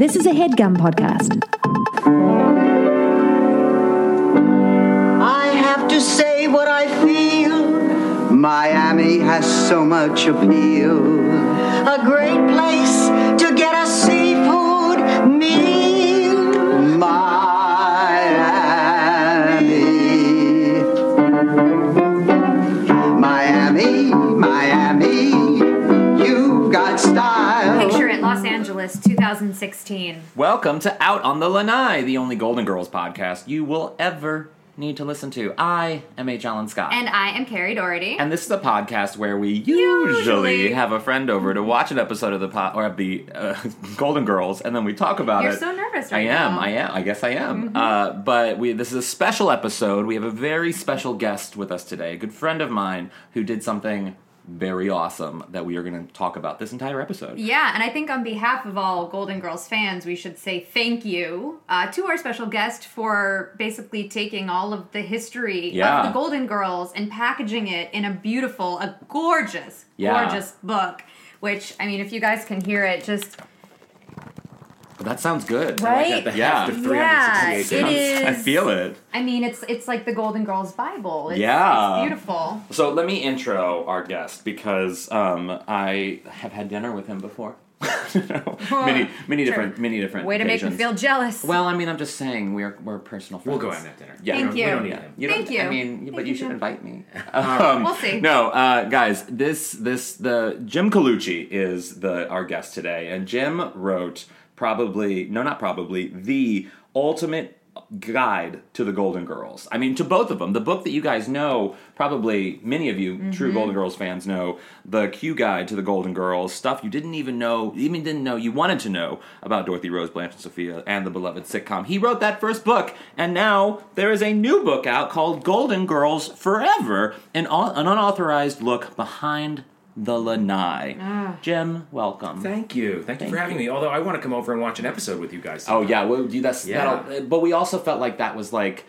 This is a headgum podcast. I have to say what I feel. Miami has so much appeal. A great place to get a seafood meal. Miami. Los Angeles, 2016. Welcome to Out on the Lanai, the only Golden Girls podcast you will ever need to listen to. I am H. Alan Scott. And I am Carrie Doherty. And this is a podcast where we usually, Usually. have a friend over to watch an episode of the po- or of the uh, Golden Girls, and then we talk about it. You're so nervous Right I am. now. I am. I guess I am. Mm-hmm. Uh, but we this is a special episode. We have a very special guest with us today, a good friend of mine who did something very awesome that we are going to talk about this entire episode. yeah, and I think on behalf of all Golden Girls fans, we should say thank you uh, to our special guest for basically taking all of the history Yeah. of the Golden Girls and packaging it in a beautiful, a gorgeous, Yeah. gorgeous book. Which, I mean, if you guys can hear it, just That sounds good. Right? the Yeah. heft of Yeah, 368 it pages. is. I feel it. I mean, it's it's like the Golden Girls Bible. It's, Yeah. it's beautiful. So let me intro our guest because um, I have had dinner with him before. many, many Sure. different, many different. Way to make me feel jealous. well, I mean, I'm just saying we're we're personal friends. We'll go out and have dinner. Yeah, Thank we don't, We you. don't need him. you Thank don't, you. I mean, Thank but you, you should Jim. invite me. Um, We'll see. No, uh, guys, this this the Jim Colucci is the our guest today, and Jim wrote probably no, not probably the ultimate guide to the Golden Girls. I mean, to both of them. The book that you guys know, probably many of you Mm-hmm. true Golden Girls fans know, the Q guide to the Golden Girls, stuff you didn't even know, even didn't know you wanted to know about Dorothy Rose, Blanche and Sophia, and the beloved sitcom. He wrote that first book, and now there is a new book out called Golden Girls Forever, an, an unauthorized look behind the lanai. Ah. Jim, welcome. Thank you. Thank you for having me. Although I want to come over and watch an episode with you guys. Oh yeah, well, do that's Yeah. that'll- But we also felt like that was like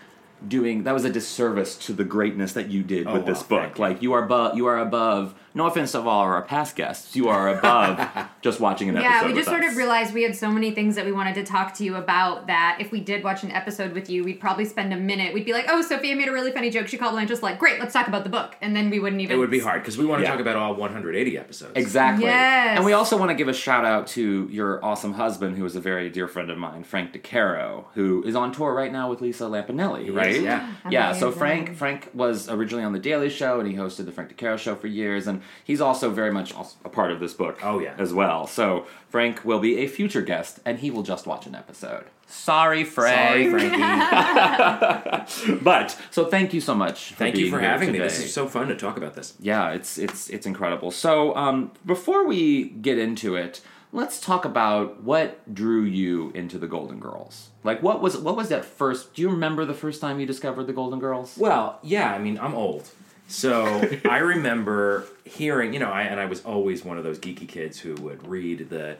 doing that was a disservice to the greatness that you did Oh, with this well, book. thank you. Like you are above, you are above. No offense to all our past guests, you are above just watching an episode. Yeah, we with just sort us. of realized we had so many things that we wanted to talk to you about that if we did watch an episode with you, we'd probably spend a minute. We'd be like, "Oh, Sophia made a really funny joke." She called and just like, "Great, let's talk about the book," and then we wouldn't even. It would be hard because we want to Yeah. talk about all 180 episodes. Exactly. Yes. And we also want to give a shout out to your awesome husband, who is a very dear friend of mine, Frank DeCaro, who is on tour right now with Lisa Lampanelli, right? is, yeah. Yeah. So Frank Frank was originally on the Daily Show, and he hosted the Frank DeCaro Show for years, and he's also very much a part of this book. Oh, yeah. as well. So Frank will be a future guest, and he will just watch an episode. Sorry, Frank. Sorry, Frankie. But so thank you so much. For Thank you for having me. today. This is so fun to talk about this. Yeah, it's it's it's incredible. So, um, before we get into it, let's talk about what drew you into the Golden Girls. Like, what was what was that first? Do you remember the first time you discovered the Golden Girls? Well, yeah, I mean, I'm old. So I remember hearing, you know, I, and I was always one of those geeky kids who would read the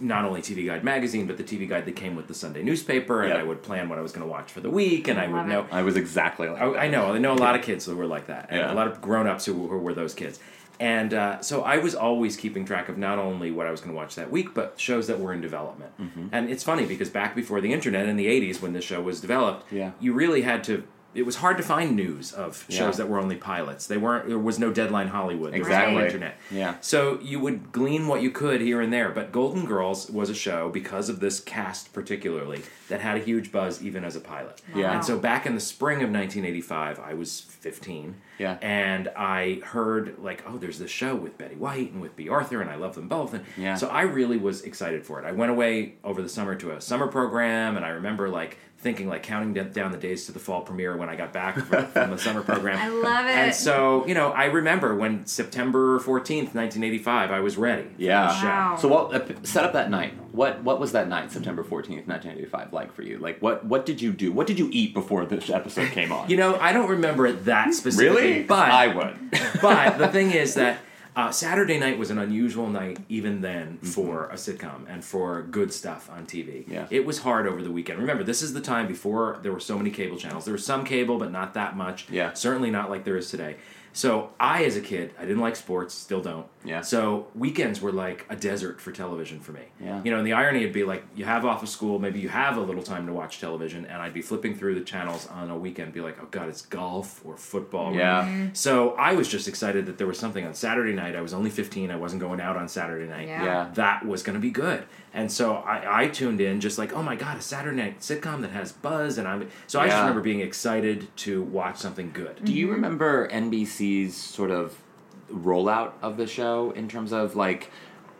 not only TV Guide magazine, but the TV Guide that came with the Sunday newspaper, and Yep. I would plan what I was going to watch for the week, and I, would know. it. I was exactly like. I, that. I know. I know a lot of kids who were like that, and Yeah. a lot of grown-ups who, who were those kids. And uh, so I was always keeping track of not only what I was going to watch that week, but shows that were in development. Mm-hmm. And it's funny because back before the internet in the '80s, when this show was developed, Yeah. you really had to. It was hard to find news of shows Yeah. that were only pilots. They weren't. There was no Deadline Hollywood. There was Exactly. no internet. Yeah. So you would glean what you could here and there. But Golden Girls was a show because of this cast particularly that had a huge buzz even as a pilot. Yeah. And so back in the spring of 1985, I was 15. Yeah. And I heard like, oh, there's this show with Betty White and with Bea Arthur, and I love them both. And Yeah. so I really was excited for it. I went away over the summer to a summer program, and I remember like thinking like counting down the days to the fall premiere when I got back from, from the summer program. I love it. And so, you know, I remember when September 14th, 1985, I was ready. for Yeah. the show. Wow. So what uh, set up that night? What what was that night, September fourteenth, nineteen eighty five, like for you? Like what what did you do? What did you eat before this episode came on? You know, I don't remember it that specifically. really? But I would. but the thing is that uh, Saturday night was an unusual night even then for a sitcom and for good stuff on TV. Mm-hmm. Yeah. It was hard over the weekend. Remember, this is the time before there were so many cable channels. There was some cable, but not that much. Yeah. Certainly not like there is today. So I, as a kid, I didn't like sports, still don't. Yeah. So weekends were like a desert for television for me. Yeah. You know, and the irony would be like you have off of school, maybe you have a little time to watch television, and I'd be flipping through the channels on a weekend, be like, oh god, it's golf or football. Yeah. So I was just excited that there was something on Saturday night. I was only 15. I wasn't going out on Saturday night. Yeah. Yeah. That was going to be good. And so I, I tuned in just like, oh my God, a Saturday night sitcom that has buzz. And I'm, so I just remember being excited to watch something good. Do you mm-hmm. remember NBC's sort of rollout of the show in terms of like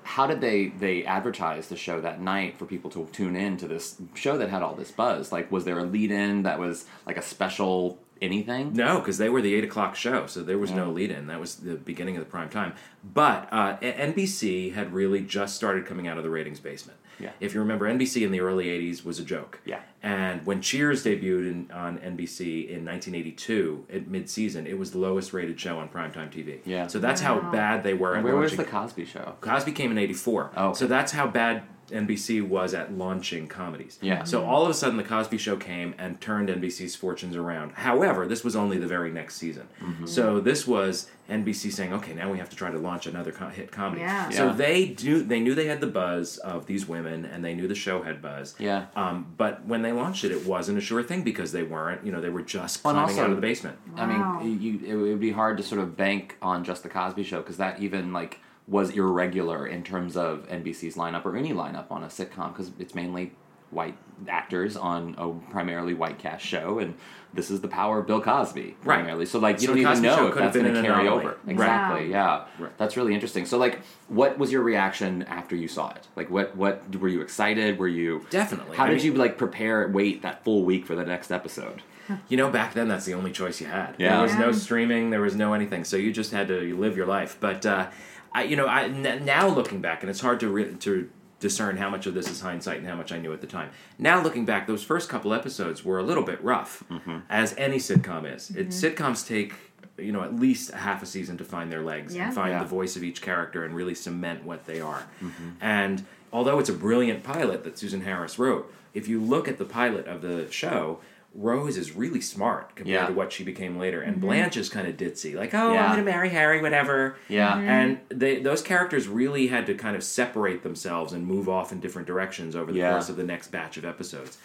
how did they they advertise the show that night for people to tune in to this show that had all this buzz? Like, was there a lead in that was like a special anything? No, because they were the eight o'clock show, so there was no lead in. That was the beginning of the prime time. But uh, NBC had really just started coming out of the ratings basement. Yeah. If you remember, NBC in the early '80s was a joke. Yeah. And when Cheers debuted in, on NBC in 1982 at mid-season, it was the lowest rated show on primetime TV. Yeah. So that's how bad they were. And at where was the Cosby Show? Cosby came in '84. Oh, okay. So that's how bad NBC was at launching comedies. Yeah. So all of a sudden, the Cosby Show came and turned NBC's fortunes around. However, this was only the very next season. Mm-hmm. So this was NBC saying, "Okay, now we have to try to launch another co- hit comedy." Yeah. So Yeah. they knew they knew they had the buzz of these women, and they knew the show had buzz. Yeah. Um, but when they launched it, it wasn't a sure thing because they weren't. You know, they were just Well, climbing also- out of the basement. I mean, you, it would be hard to sort of bank on just the Cosby Show because that even like was irregular in terms of NBC's lineup or any lineup on a sitcom because it's mainly white actors on a primarily white cast show, and this is the power of Bill Cosby Right. primarily. So like you So don't even know if that's going to carry anomaly. over. Right. Exactly. Yeah. Right. That's really interesting. So like, what was your reaction after you saw it? Like, what what were you excited? Were you Definitely. How I did mean- you like prepare? Wait that full week for the next episode. You know, back then that's the only choice you had. Yeah. There was no streaming. There was no anything. So you just had to live your life. But uh, I, you know, I n- now looking back, and it's hard to re- to discern how much of this is hindsight and how much I knew at the time. Now looking back, those first couple episodes were a little bit rough, mm-hmm. as any sitcom is. It, mm-hmm. sitcoms take you know at least a half a season to find their legs Yeah. and find Yeah. the voice of each character and really cement what they are. Mm-hmm. And although it's a brilliant pilot that Susan Harris wrote, if you look at the pilot of the show, Rose is really smart compared Yeah. to what she became later, and mm-hmm. Blanche is kind of ditzy, like, "Oh, Yeah. I'm going to marry Harry, whatever." Yeah. Mm-hmm. And they, those characters really had to kind of separate themselves and move off in different directions over the Yeah. course of the next batch of episodes.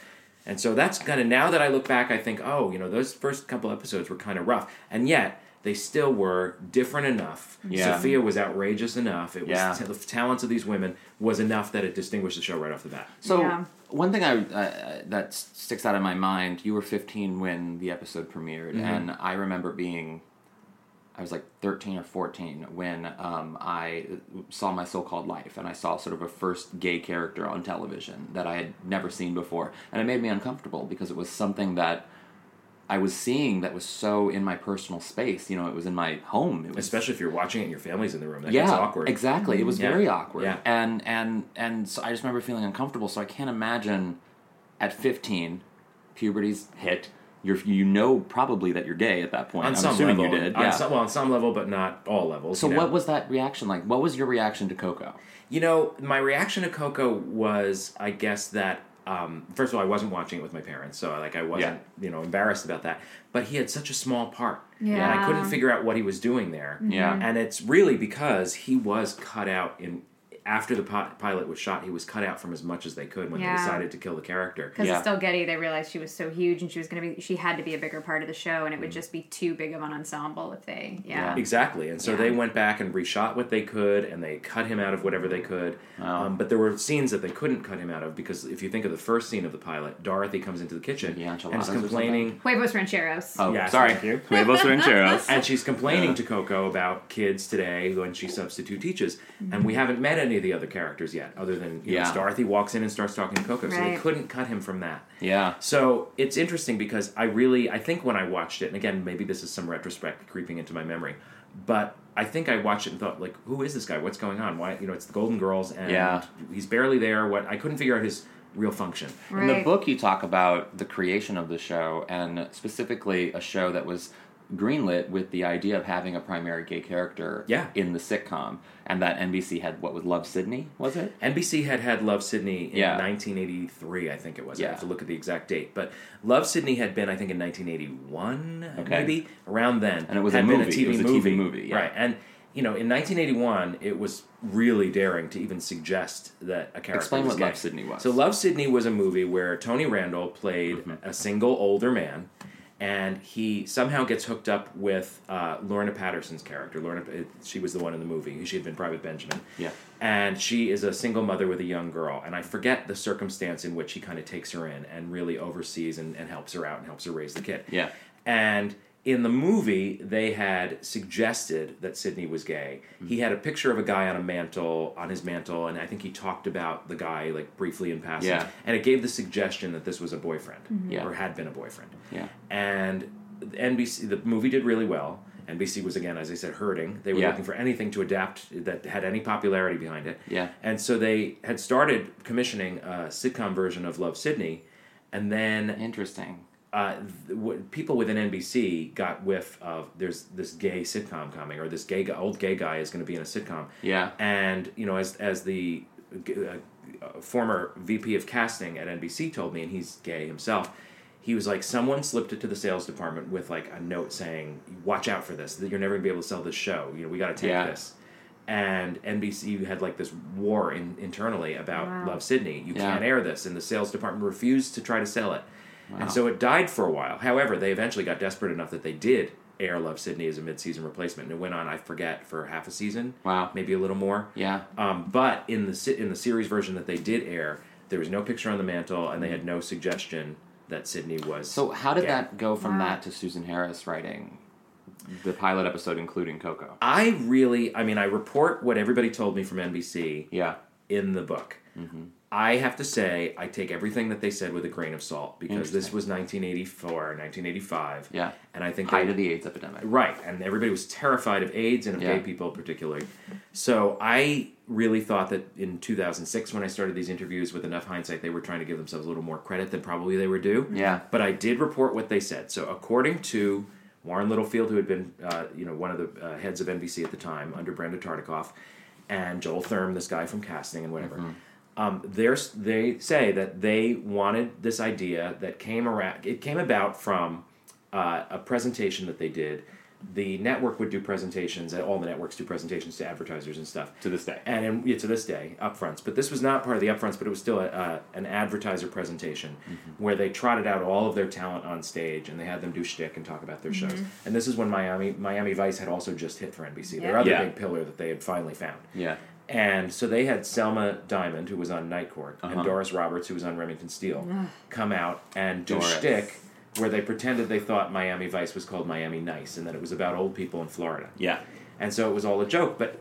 And so that's kind of now that I look back, I think, oh, you know, those first couple episodes were kind of rough, and yet they still were different enough. Yeah. Sophia was outrageous enough. It was Yeah. t- the talents of these women was enough that it distinguished the show right off the bat. So Yeah. One thing I uh, that sticks out in my mind, you were 15 when the episode premiered, Mm-hmm. and I remember being, I was like 13 or 14 when um, I saw my so-called life, and I saw sort of a first gay character on television that I had never seen before, and it made me uncomfortable because it was something that. I was seeing that was so in my personal space. You know, it was in my home. It was Especially if you're watching it and your family's in the room. That yeah, gets awkward. Exactly. It was Yeah. very awkward. Yeah. And and and so I just remember feeling uncomfortable. So I can't imagine at 15, puberty's hit. You're you know probably that you're gay at that point. On I'm some assuming level. you did. On Yeah. some, well, on some level, but not all levels. so you know. what was that reaction like? What was your reaction to Coco? You know, my reaction to Coco was, I guess that um, first of all, I wasn't watching it with my parents, so like I wasn't, you know, embarrassed about that. But he had such a small part, and I couldn't figure out what he was doing there. Yeah. and it's really because he was cut out in. After the pi- pilot was shot, he was cut out from as much as they could when Yeah. they decided to kill the character. Because Yeah. Estelle Getty, they realized she was so huge and she was going to be, she had to be a bigger part of the show and it would just be too big of an ensemble if they, yeah. Exactly, and so Yeah. they went back and reshot what they could, and they cut him out of whatever they could. Um, but there were scenes that they couldn't cut him out of because if you think of the first scene of the pilot, Dorothy comes into the kitchen The and is complaining. Huevos Rancheros. Oh, Yes, sorry. Huevos rancheros. and she's complaining to Coco about kids today when she substitute teaches, and we haven't met any of the other characters yet, other than you Yeah. know, Dorothy walks in and starts talking to Coco, so they couldn't cut him from that. Yeah. So it's interesting because I really, I think when I watched it, and again, maybe this is some retrospect creeping into my memory, but I think I watched it and thought, like, who is this guy? What's going on? Why, you know, it's the Golden Girls, and Yeah. he's barely there. What I couldn't figure out his real function. In the book, you talk about the creation of the show, and specifically a show that was greenlit with the idea of having a primary gay character Yeah. in the sitcom, and that NBC had what was Love Sidney, was it? NBC had had Love Sidney in Yeah. 1983, I think it was. I Yeah. have to look at the exact date, but Love Sidney had been, I think, in 1981, Okay. maybe around then. And it was a had been movie. TV It was a movie, TV movie, yeah. right? And you know, in 1981, it was really daring to even suggest that a character. Explain was what gay. Love, Sidney was. So Love Sidney was a movie where Tony Randall played Mm-hmm. a single older man, and he somehow gets hooked up with uh, Lorna Patterson's character. Lorna, she was the one in the movie. She had been Private Benjamin. Yeah. And she is a single mother with a young girl, and I forget the circumstance in which he kind of takes her in and really oversees and, and helps her out and helps her raise the kid. Yeah. And in the movie, they had suggested that Sidney was gay. He had a picture of a guy on a mantle, on his mantle, and I think he talked about the guy like briefly in passing. Yeah. And it gave the suggestion that this was a boyfriend, mm-hmm. Yeah. or had been a boyfriend. Yeah. And NBC, the movie did really well. NBC was again, as I said, hurting. They were Yeah. looking for anything to adapt that had any popularity behind it. Yeah. And so they had started commissioning a sitcom version of Love Sidney, and then Interesting. Uh, th- w- people within NBC got whiff of there's this gay sitcom coming, or this gay guy, old gay guy is going to be in a sitcom. Yeah. And you know, as as the uh, uh, former VP of casting at NBC told me, and he's gay himself. He was like, someone slipped it to the sales department with like a note saying, "Watch out for this. That you're never gonna be able to sell this show. You know, we got to take Yeah. this." And NBC had like this war in, internally about Wow. Love Sidney. You Yeah. can't air this, and the sales department refused to try to sell it. And so it died for a while. However, they eventually got desperate enough that they did air Love Sidney as a mid-season replacement, and it went on. I forget for half a season. Wow. maybe a little more. Yeah. Um, but in the in the series version that they did air, there was no picture on the mantle, and they had no suggestion that Sidney was. So how did gay. that go from Wow. that to Susan Harris writing the pilot episode, including Coco? I really, I mean, I report what everybody told me from NBC Yeah. in the book. Mm-hmm. I have to say, I take everything that they said with a grain of salt because this was 1984, 1985. Yeah. And I think Height they- of the AIDS epidemic. Right, and everybody was terrified of AIDS and of Yeah. gay people particularly. So I really thought that in 2006, when I started these interviews, with enough hindsight, they were trying to give themselves a little more credit than probably they were due. Yeah. But I did report what they said. So according to Warren Littlefield, who had been, uh, you know, one of the uh, heads of NBC at the time under Brandon Tartikoff, and Joel Thurm, this guy from casting and whatever. Um, there's, they say that they wanted this idea that came around. It came about from uh, a presentation that they did. The network would do presentations, and all the networks do presentations to advertisers and stuff. To this day. And in, yeah, to this day, upfronts. But this was not part of the upfronts, but it was still a, uh, an advertiser presentation Mm-hmm. where they trotted out all of their talent on stage and they had them do shtick and talk about their shows. And this is when Miami Miami Vice had also just hit for NBC. Their other Yeah. big pillar that they had finally found. Yeah. And so they had Selma Diamond, who was on Night Court, Uh-huh. and Doris Roberts, who was on Remington Steele, come out and do Doris. shtick where they pretended they thought Miami Vice was called Miami Nice and that it was about old people in Florida. Yeah. And so it was all a joke. But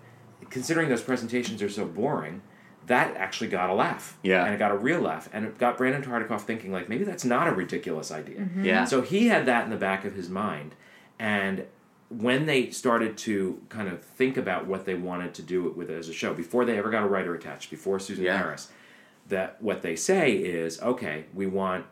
considering those presentations are so boring, that actually got a laugh. Yeah. And it got a real laugh. And it got Brandon Tartikoff thinking, like, maybe that's not a ridiculous idea. Yeah. So he had that in the back of his mind. And when they started to kind of think about what they wanted to do with it as a show, before they ever got a writer attached, before Susan Yeah. Harris, that what they say is, okay, we want,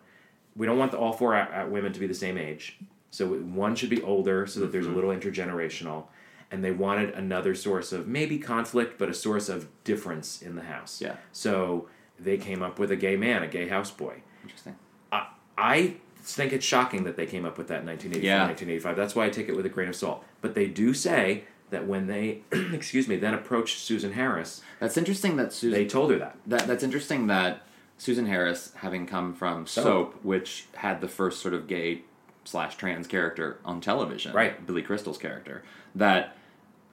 we don't want the, all four uh, uh, women to be the same age. So one should be older, so that there's a little intergenerational. And they wanted another source of maybe conflict, but a source of difference in the house. Yeah. So they came up with a gay man, a gay houseboy. Interesting. I, I think it's shocking that they came up with that in 1984, Yeah. 1985. That's why I take it with a grain of salt. But they do say that when they, excuse me, then approached Susan Harris, That's interesting that Susan they told her that. That that's interesting that Susan Harris, having come from Soap. Soap, which had the first sort of gay slash trans character on television, Right. Billy Crystal's character, that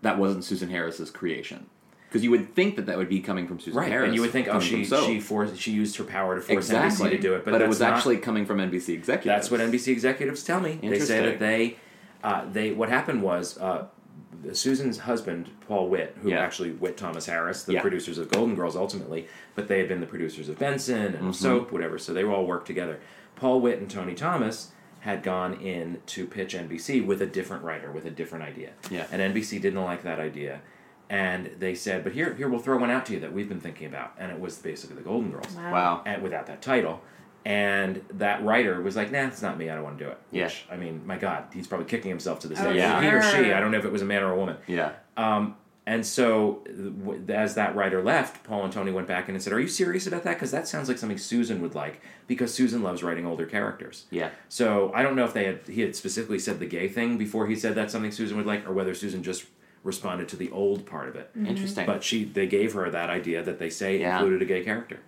that wasn't Susan Harris's creation. Because you would think that that would be coming from Susan Right, Harris, and you would think, oh, she she forced she used her power to force exactly NBC to do it, but, it was not- actually coming from NBC executives. That's what NBC executives tell me. They say that they, uh, they what happened was uh, Susan's husband, Paul Witt, who Yeah. actually Witt Thomas Harris, the Yeah. producers of Golden Girls ultimately, but they had been the producers of Benson and Mm-hmm. Soap, whatever. So they all worked together. Paul Witt and Tony Thomas had gone in to pitch NBC with a different writer, with a different idea. Yeah. And NBC didn't like that idea. And they said, but here, here, we'll throw one out to you that we've been thinking about. And it was basically the Golden Girls Wow. and without that title. And that writer was like, "Nah, it's not me. I don't want to do it." Yeah. Which, I mean, my God, he's probably kicking himself to this Oh, day. yeah. He or she. I don't know if it was a man or a woman. Yeah. Um, and so, as that writer left, Paul and Tony went back in and said, "Are you serious about that? Because that sounds like something Susan would like. Because Susan loves writing older characters." Yeah. So I don't know if they had he had specifically said the gay thing before he said that's something Susan would like, or whether Susan just responded to the old part of it. Mm-hmm. Interesting. But she they gave her that idea that they say Yeah. included a gay character.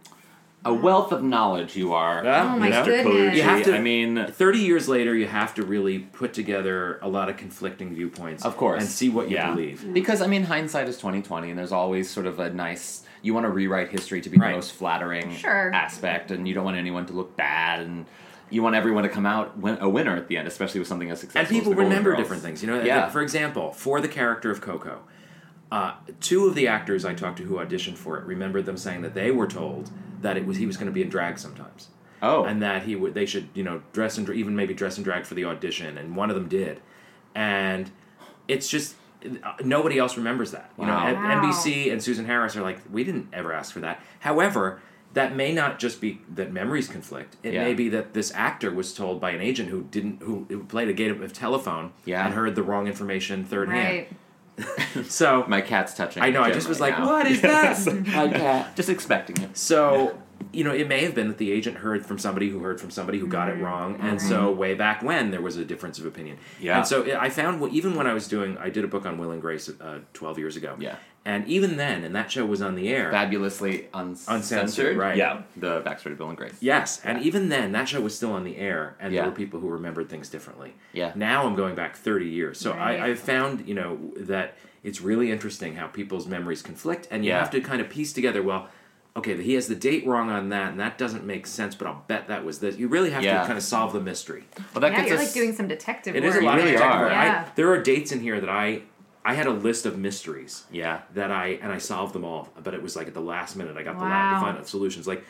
a wealth of knowledge you are. Yeah, Oh my you know? goodness. You have to. I mean, 30 years later, you have to really put together a lot of conflicting viewpoints, Of course. and see what you yeah. believe. Because I mean, hindsight is twenty twenty, and there's always sort of a nice. You want to rewrite history to be Right. the most flattering Sure. aspect, and you don't want anyone to look bad, and you want everyone to come out win- a winner at the end, especially with something as successful. As that. And people as the remember Girls. different things. You know, Yeah. for example, for the character of Coco, uh, two of the actors I talked to who auditioned for it remembered them saying that they were told that it was he was going to be in drag sometimes. Oh, and that he would they should you know dress and even maybe dress and drag for the audition and one of them did and it's just uh, nobody else remembers that you Wow. know Wow. nbc and susan harris are like we didn't ever ask for that however that may not just be that memories conflict it Yeah. may be that this actor was told by an agent who didn't who, who played a game of telephone Yeah. and heard the wrong information third Right. hand so my cat's touching. i know i just was right like now. what is Yes. that my cat. Just expecting it. so, you know, it may have been that the agent heard from somebody who heard from somebody who got it wrong, and so way back when there was a difference of opinion. Yeah. And so I found wh- even when I was doing, I did a book on Will and Grace uh, twelve years ago. Yeah. And even then, and that show was on the air. Fabulously uncensored. Uncensored, right. Yeah, the backstory of Will and Grace. Yes, and even then, that show was still on the air, and Yeah. there were people who remembered things differently. Yeah. Now I'm going back 30 years, so Right. I, I found you know that it's really interesting how people's memories conflict, and you Yeah. have to kind of piece together. Well, okay, he has the date wrong on that, and that doesn't make sense, but I'll bet that was this. You really have Yeah. to kind of solve the mystery. Well, that Yeah, gets you're us. like doing some detective It work. is a lot really of detective are. work. Yeah. I, there are dates in here that I I had a list of mysteries yeah. that I and I solved them all, but it was like at the last minute I got the, la- the final solutions. Like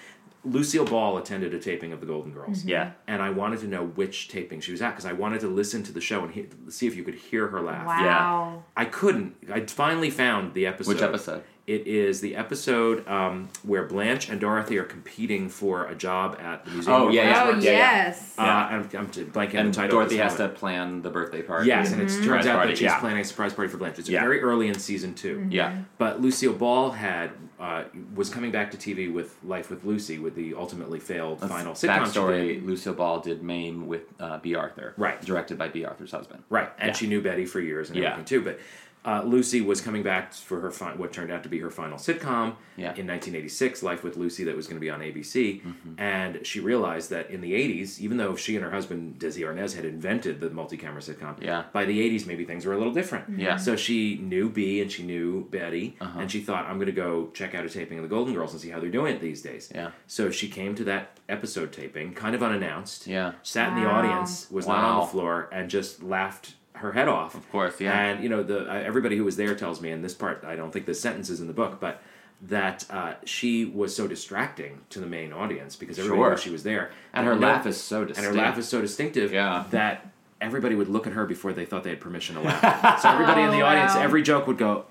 Lucille Ball attended a taping of The Golden Girls. Mm-hmm. Yeah. and I wanted to know which taping she was at because I wanted to listen to the show and he- see if you could hear her laugh. Wow. I couldn't. I finally found the episode. Which episode? It is the episode um, where Blanche and Dorothy are competing for a job at the museum. Oh, of yeah, yeah. Oh, Wax. yeah. yes. Uh, I'm, I'm t- blanking on And the title. Dorothy has this to plan the birthday party. Yes, and it turns out party, that she's yeah. planning a surprise party for Blanche. It's Yeah. very early in season 2 Yeah. But Lucille Ball had uh, was coming back to TV with Life with Lucy with the ultimately failed final sitcom. she did. Backstory: Lucille Ball did Mame with uh, Bea Arthur. Right. Directed by Bea Arthur's husband. Right, and Yeah. she knew Betty for years and Yeah. everything too. But uh, Lucy was coming back for her fi- what turned out to be her final sitcom Yeah. in 1986, Life with Lucy, that was going to be on ABC. Mm-hmm. And she realized that in the 80s, even though she and her husband Desi Arnaz had invented the multi-camera sitcom, Yeah. by the 80s maybe things were a little different. Yeah. So she knew Bea and she knew Betty, Uh-huh. and she thought, I'm going to go check out a taping of The Golden Girls and see how they're doing it these days. Yeah. So she came to that episode taping, kind of unannounced. Yeah. Sat in the audience, was not on the floor, and just laughed her head off. Of course, yeah. And you know, the uh, everybody who was there tells me, and this part I don't think this sentence is in the book, but that uh, she was so distracting to the main audience because everybody Sure. knew she was there, And her laugh is so and distinct. her laugh is so distinctive Yeah. that everybody would look at her before they thought they had permission to laugh. so everybody in the Oh, audience, wow. every joke would go.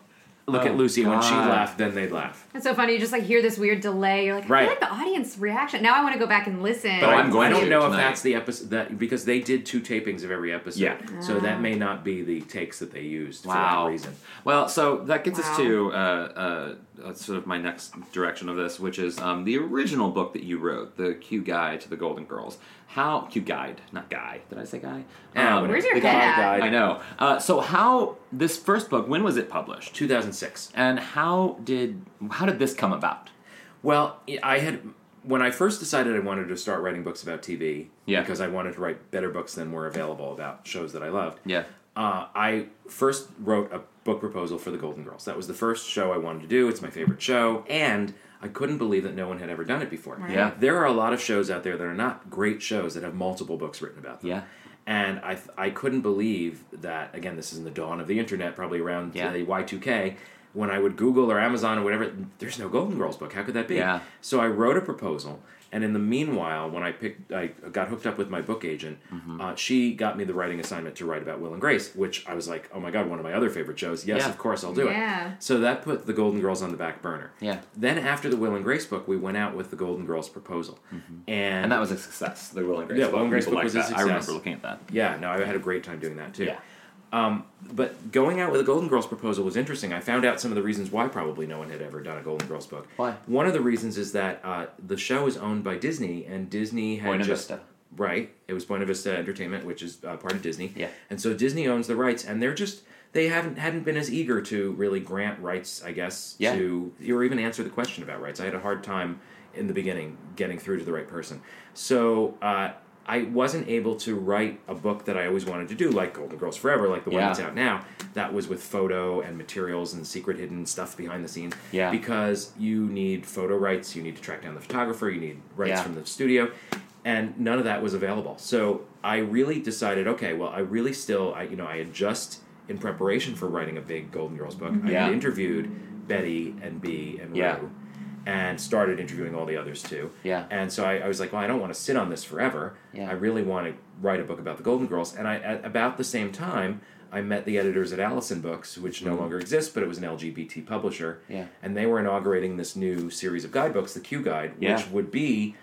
Look Oh, at Lucy, and when she laughed, then they'd laugh. It's so funny. You just like hear this weird delay. You're like, I Right. feel like the audience reaction. Now I want to go back and listen. But I, I'm going I don't to know if that's the episode that because they did two tapings of every episode. Yeah. So that may not be the takes that they used for that reason. Well, so that gets us to uh, uh, uh, sort of my next direction of this, which is um, the original book that you wrote, the Q Guide to the Golden Girls. How Q Guide, not Guy. Did I say Guy? Yeah, Um, Where's your The head Guy? Guide. I know. Uh, so how this first book? When was it published? 2006. And how did how did this come about? Well, I had when I first decided I wanted to start writing books about TV Yeah. because I wanted to write better books than were available about shows that I loved. Yeah. Uh, I first wrote a book proposal for The Golden Girls. That was the first show I wanted to do. It's my favorite show, and I couldn't believe that no one had ever done it before. Right. Yeah. There are a lot of shows out there that are not great shows that have multiple books written about them. Yeah. And I, th- I couldn't believe that, again, this is in the dawn of the internet, probably around Yeah. the Y2K, when I would Google or Amazon or whatever, there's no Golden Girls book. How could that be? Yeah. So I wrote a proposal, and in the meanwhile, when I picked, I got hooked up with my book agent. Mm-hmm. Uh, she got me the writing assignment to write about Will and Grace, which I was like, oh my god, one of my other favorite shows. Yes, Yeah. of course, I'll do Yeah. it. So that put the Golden Girls on the back burner. Yeah. Then after the Will and Grace book, we went out with the Golden Girls proposal, and, Mm-hmm. And that was a success. The Will and Grace Yeah, book. Will and Grace book liked was a success. I remember looking at that. yeah, no, I had a great time doing that too. Yeah. Um, but going out with a Golden Girls proposal was interesting. I found out some of the reasons why probably no one had ever done a Golden Girls book. Why? One of the reasons is that uh, the show is owned by Disney, and Disney had Buena just Vista. right. It was Buena Vista Entertainment, which is uh, part of Disney. Yeah. And so Disney owns the rights, and they're just they haven't hadn't been as eager to really grant rights, I guess, Yeah. to or even answer the question about rights. I had a hard time in the beginning getting through to the right person. So. Uh, I wasn't able to write a book that I always wanted to do, like Golden Girls Forever, like the one Yeah. that's out now. That was with photo and materials and secret hidden stuff behind the scenes. Yeah. Because you need photo rights, you need to track down the photographer, you need rights Yeah. from the studio, and none of that was available. So I really decided, okay, well, I really still, I you know, I had just in preparation for writing a big Golden Girls book, I Yeah. had interviewed Betty and Bea and. Rue, and started interviewing all the others too. Yeah. And so I, I was like, well, I don't want to sit on this forever. Yeah. I really want to write a book about the Golden Girls. And I, at about the same time, I met the editors at Alyson Books, which no longer exists, but it was an LGBT publisher. Mm-hmm. Yeah. And they were inaugurating this new series of guidebooks, the Q Guide, Yeah. which would be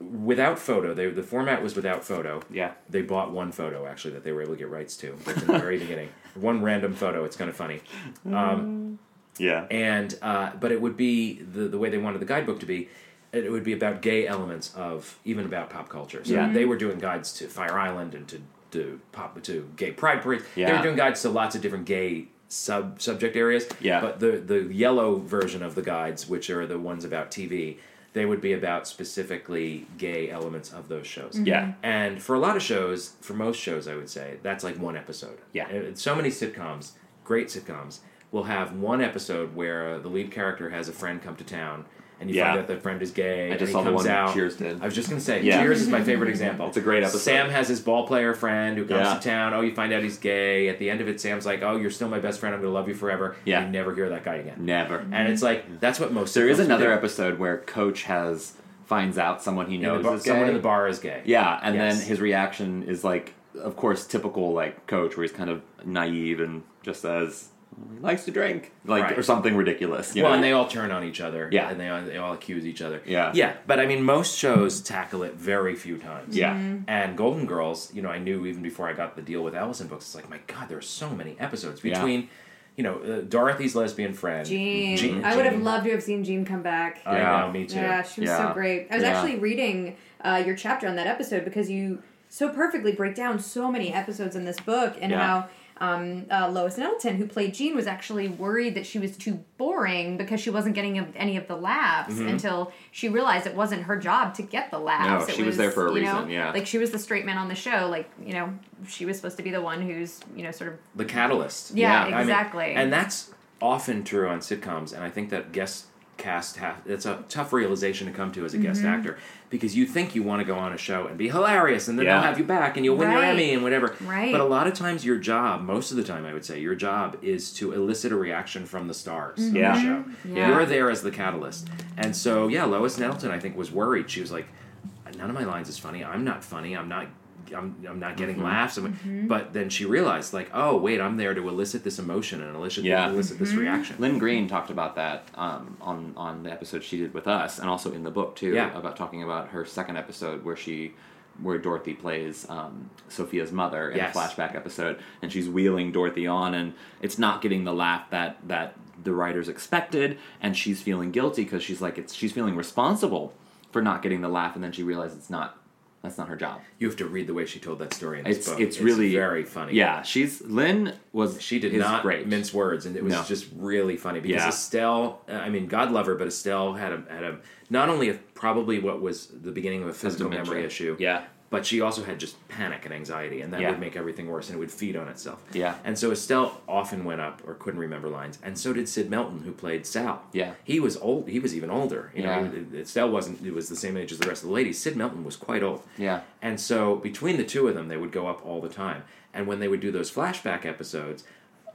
without photo. They, the format was without photo. Yeah. They bought one photo actually that they were able to get rights to. That's in the very beginning. One random photo. It's kind of funny. Um, Yeah. and uh, but it would be the the way they wanted the guidebook to be. It would be about gay elements of even about pop culture. So Yeah. they were doing guides to Fire Island and to to pop to gay pride parades. They were doing guides to lots of different gay sub subject areas. Yeah. But the the yellow version of the guides, which are the ones about TV, they would be about specifically gay elements of those shows. Yeah. And for a lot of shows, for most shows, I would say that's like one episode. Yeah. And so many sitcoms, great sitcoms, will have one episode where uh, the lead character has a friend come to town, and you Yeah. find out that friend is gay. I and just he saw the comes one out. Cheers did. I was just gonna say, Yeah. Cheers is my favorite example. It's a great episode. Sam has his ball player friend who comes Yeah. to town. Oh, you find out he's gay. At the end of it, Sam's like, "Oh, you're still my best friend. I'm gonna love you forever." Yeah. And you never hear that guy again. Never. And it's like that's what most. There is another do. episode where Coach has finds out someone he knows bar- is someone gay. in the bar is gay. Yeah, and Yes. then his reaction is like, of course, typical like Coach, where he's kind of naive and just says he likes to drink, like Right. or something ridiculous. You well, know? and they all turn on each other. Yeah. and they all, they all accuse each other. Yeah. yeah. But I mean, most shows tackle it very few times. yeah, And Golden Girls, you know, I knew even before I got the deal with Alyson Books. It's like, my God, there are so many episodes Yeah. between, you know, uh, Dorothy's lesbian friend, Jean. Jean- I would have loved to have seen Jean come back. I Yeah. know, me too. Yeah, she was Yeah. so great. I was Yeah. actually reading uh, your chapter on that episode because you so perfectly break down so many episodes in this book and Yeah. how um, uh, Lois Nettleton, who played Jean, was actually worried that she was too boring because she wasn't getting any of the laughs until she realized it wasn't her job to get the laughs. No, It she was there for a you know, reason, yeah. like she was the straight man on the show. Like you know, she was supposed to be the one who's you know sort of the catalyst. Yeah, I mean, exactly. and that's often true on sitcoms, and I think that guest cast have it's a tough realization to come to as a guest Mm-hmm. actor because you think you want to go on a show and be hilarious and then Yeah. they'll have you back and you'll win your Emmy and whatever. Right. But a lot of times your job, most of the time I would say, your job is to elicit a reaction from the stars of Yeah. the show. Mm-hmm. Yeah. You're there as the catalyst. And so yeah, Lois Nettleton I think was worried. She was like, None of my lines is funny. I'm not funny. I'm not I'm, I'm not getting Mm-hmm. laughs. Mm-hmm. But then she realized, like, oh wait, I'm there to elicit this emotion and elicit, Yeah. elicit this Mm-hmm. reaction. Lynn Greene talked about that um, on on the episode she did with us, and also in the book too. Yeah. About talking about her second episode where she, where Dorothy plays um, Sophia's mother in Yes. a flashback episode, and she's wheeling Dorothy on, and it's not getting the laugh that that the writers expected, and she's feeling guilty because she's like it's she's feeling responsible for not getting the laugh, and then she realizes it's not that's not her job. You have to read the way she told that story in this It's book. it's really very funny. Yeah, she's Lynn was She did not great. mince words, and it was No. just really funny because Yeah. Estelle. I mean, God love her, but Estelle had a had a not only a, probably what was the beginning of a physical memory issue, Yeah. But she also had just panic and anxiety, and that Yeah. would make everything worse, and it would feed on itself. Yeah. And so Estelle often went up or couldn't remember lines, and so did Sid Melton, who played Sal. Yeah. He was old. He was even older. You Yeah. know, Estelle wasn't. It was the same age as the rest of the ladies. Sid Melton was quite old. Yeah. And so between the two of them, they would go up all the time. And when they would do those flashback episodes,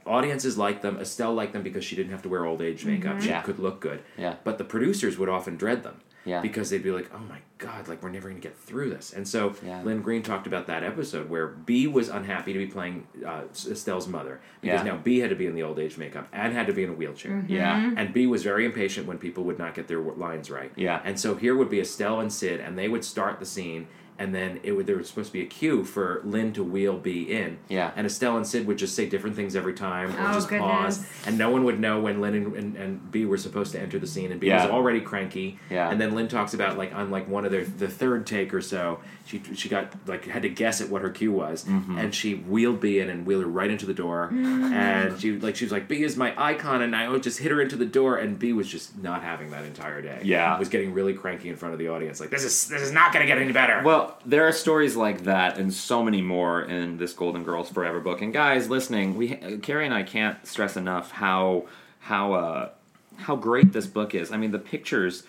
audiences liked them. Estelle liked them because she didn't have to wear old age makeup. Mm-hmm. She Yeah. could look good. Yeah. But the producers would often dread them. Yeah. Because they'd be like, "Oh my God, like we're never going to get through this." And so Yeah. Lynn Greene talked about that episode where Bea was unhappy to be playing uh, Estelle's mother because Yeah. now Bea had to be in the old age makeup and had to be in a wheelchair. Yeah. And Bea was very impatient when people would not get their lines right. Yeah. And so here would be Estelle and Sid, and they would start the scene, and then it would there was supposed to be a cue for Lynn to wheel Bea in. Yeah. And Estelle and Sid would just say different things every time, or Oh, just pause, and no one would know when Lynn and, and, and Bea were supposed to enter the scene, and Bea Yeah. was already cranky. Yeah. And then Lynn talks about like on like one of their the third take or so, she she got like had to guess at what her cue was, Mm-hmm. and she wheeled Bea in and wheeled her right into the door, and she like she was like Bea is my icon, and I would just hit her into the door, and Bea was just not having that entire day. Yeah. was getting really cranky in front of the audience, like this is this is not going to get any better. Well, there are stories like that and so many more in this Golden Girls Forever book. And guys listening, we Carrie and I can't stress enough how how uh, how great this book is. I mean, the pictures.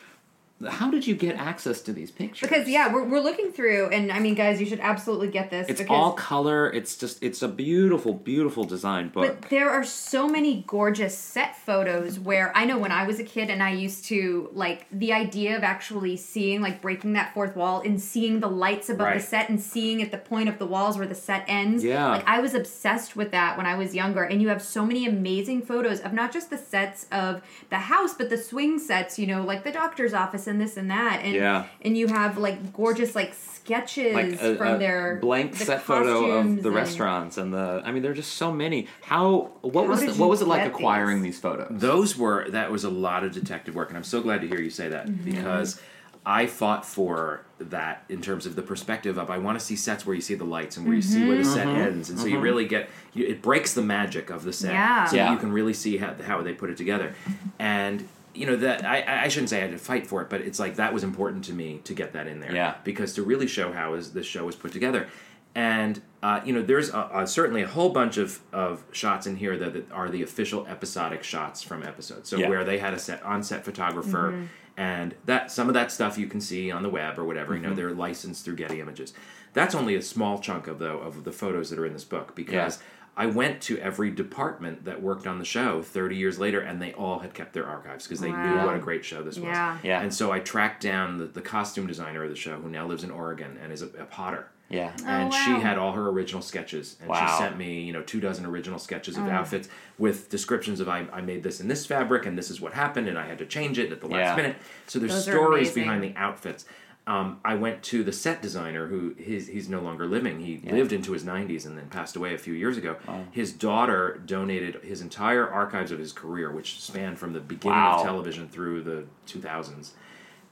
How did you get access to these pictures? Because yeah, we're, we're looking through, and I mean, guys, you should absolutely get this. it's because, all color. It's just it's a beautiful, beautiful design book. But there are so many gorgeous set photos where I know when I was a kid and I used to like the idea of actually seeing like breaking that fourth wall and seeing the lights above Right. the set and seeing at the point of the walls where the set ends. Yeah. Like I was obsessed with that when I was younger. And you have so many amazing photos of not just the sets of the house, but the swing sets, you know, like the doctor's office and this and that. And Yeah. and you have like gorgeous like sketches like a, from a their blank the set photo of the and- restaurants and the. I mean, there are just so many. How what How was the, what was it like acquiring these? these photos? Those were that was a lot of detective work, and I'm so glad to hear you say that Mm-hmm. because I fought for that in terms of the perspective of I want to see sets where you see the lights and where you see where the set mm-hmm. Mm-hmm. ends, and so you mm-hmm. really get you, it breaks the magic of the set, Yeah. so Yeah. you can really see how how they put it together, and. You know that I, I shouldn't say I had to fight for it, but it's like that was important to me to get that in there. Yeah. Because to really show how is this show was put together, and uh, you know there's a, a, certainly a whole bunch of, of shots in here that, that are the official episodic shots from episodes. So Yeah. where they had a set on set photographer, and that some of that stuff you can see on the web or whatever. You know they're licensed through Getty Images. That's only a small chunk of though of the photos that are in this book because. I went to every department that worked on the show 30 years later, and they all had kept their archives because they knew what a great show this was. Yeah. Yeah. And so I tracked down the, the costume designer of the show, who now lives in Oregon and is a, a potter. Yeah. Oh, and she wow. had all her original sketches, and Wow. she sent me, you know, two dozen original sketches of mm. outfits with descriptions of I, I made this in this fabric, and this is what happened, and I had to change it at the last Yeah. minute. So there's Those stories behind the outfits. Um, I went to the set designer who his, he's no longer living. He lived into his 90s and then passed away a few years ago. His daughter donated his entire archives of his career, which spanned from the beginning Wow. of television through the 2000s,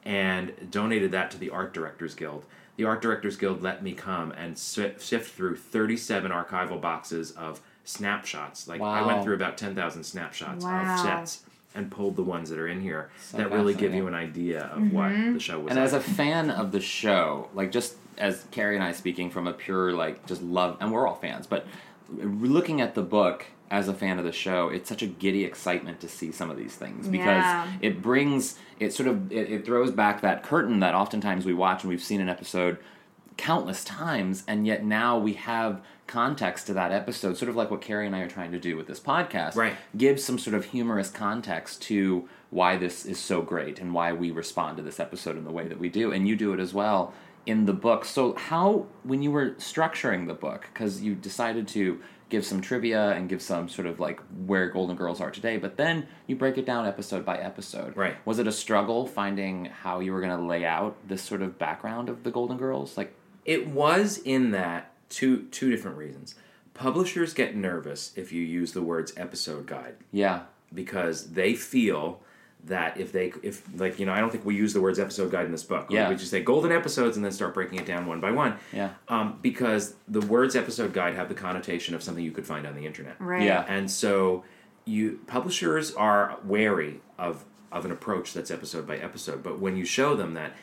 and donated that to the Art Directors Guild. The Art Directors Guild let me come and sift through 37 archival boxes of snapshots. Like I went through about 10,000 snapshots Wow. of sets and pulled the ones that are in here So that really give you an idea of what mm-hmm. the show was. And as a fan of the show, like just as Carrie and I speaking from a pure like just love, and we're all fans, but looking at the book as a fan of the show, it's such a giddy excitement to see some of these things because Yeah. it brings it sort of it, it throws back that curtain that oftentimes we watch and we've seen an episode countless times, and yet now we have context to that episode, sort of like what Carrie and I are trying to do with this podcast. Right. Gives some sort of humorous context to why this is so great and why we respond to this episode in the way that we do, and you do it as well in the book. So, how, when you were structuring the book, because you decided to give some trivia and give some sort of like where Golden Girls are today, but then you break it down episode by episode. Right. Was it a struggle finding how you were going to lay out this sort of background of the Golden Girls? Like, It was in that two two different reasons. Publishers get nervous if you use the words episode guide yeah, because they feel that if they if like you know I don't think we use the words episode guide in this book. Yeah. We just say golden episodes and then start breaking it down one by one. Yeah. Um, because the words episode guide have the connotation of something you could find on the internet. Right. Yeah. And so you publishers are wary of of an approach that's episode by episode, but when you show them that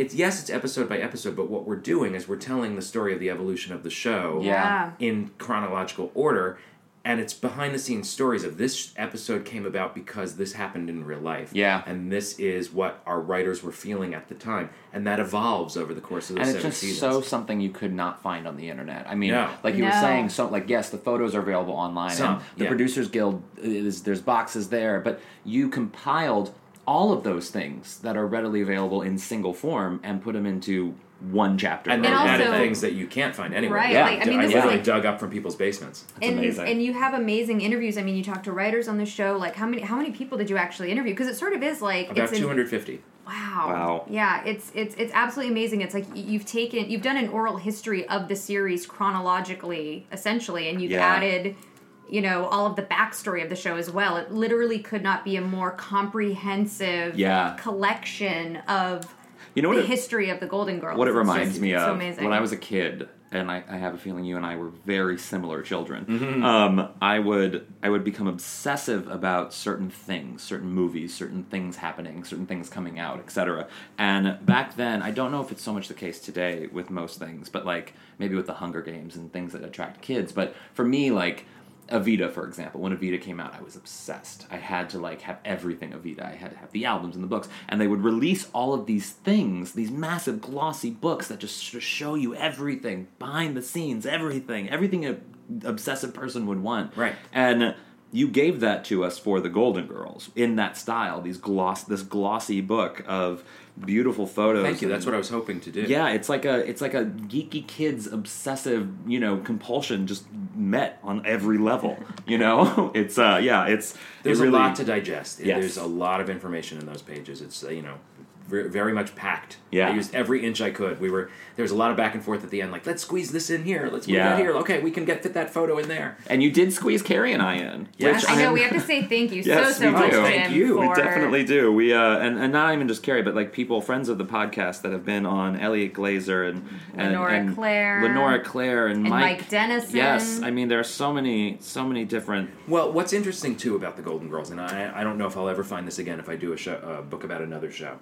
it's yes, it's episode by episode, but what we're doing is we're telling the story of the evolution of the show Yeah. in chronological order. And it's behind the scenes stories of this episode came about because this happened in real life. Yeah. And this is what our writers were feeling at the time. And that evolves over the course of the and it's just seasons. so something you could not find on the internet. I mean, No. like you were saying, so like yes, the photos are available online. Some, and the yeah. Producers Guild is there's boxes there, but you compiled all of those things that are readily available in single form and put them into one chapter. and then And added also- things that you can't find anywhere. Right, Yeah. like, I mean, this is literally like dug up from people's basements. and amazing. and you have amazing interviews. I mean, you talk to writers on the show. Like, how many how many people did you actually interview? Because it sort of is like About it's 250. Wow. Wow. Yeah, it's it's it's absolutely amazing. It's like you've taken you've done an oral history of the series chronologically, essentially, and you've Yeah. added, you know, all of the backstory of the show as well. It literally could not be a more comprehensive Yeah. collection of You know the it- history of the Golden Girls. what it It's reminds just- me it's of so amazing. when I was a kid, and I, I have a feeling you and I were very similar children. Mm-hmm. Um, I would I would become obsessive about certain things, certain movies, certain things happening, certain things coming out, etc. And back then, I don't know if it's so much the case today with most things, but like maybe with the Hunger Games and things that attract kids. But for me, like. Evita, for example, when Evita came out, I was obsessed. I had to like have everything Evita. I had to have the albums and the books, and they would release all of these things, these massive glossy books that just sort of show you everything behind the scenes, everything, everything a obsessive person would want. Right. And you gave that to us for the Golden Girls in that style. These gloss, this glossy book of beautiful photos. Thank you. That's what I was hoping to do. yeah, it's like a it's like a geeky kid's obsessive, you know, compulsion just met on every level. You know, it's uh yeah, it's There's it really, a lot to digest. Yes. There's a lot of information in those pages. It's uh, you know very much packed. Yeah. I used every inch I could. We were there was a lot of back and forth at the end. Like let's squeeze this in here. Let's move Yeah. that here. Okay, we can get fit that photo in there. And you did squeeze Carrie and I in. Yes. which I know I'm- we have to say thank you Yes, so so we much do. Thank you. For, We definitely do. We uh, and and not even just Carrie, but like people, friends of the podcast that have been on Elliot Glazer and and, Lenora and Claire. Lenora Claire, and, And Mike, Mike Dennison. Yes, I mean there are so many, so many different. Well, what's interesting too about the Golden Girls, and I, I don't know if I'll ever find this again if I do a show, a book about another show.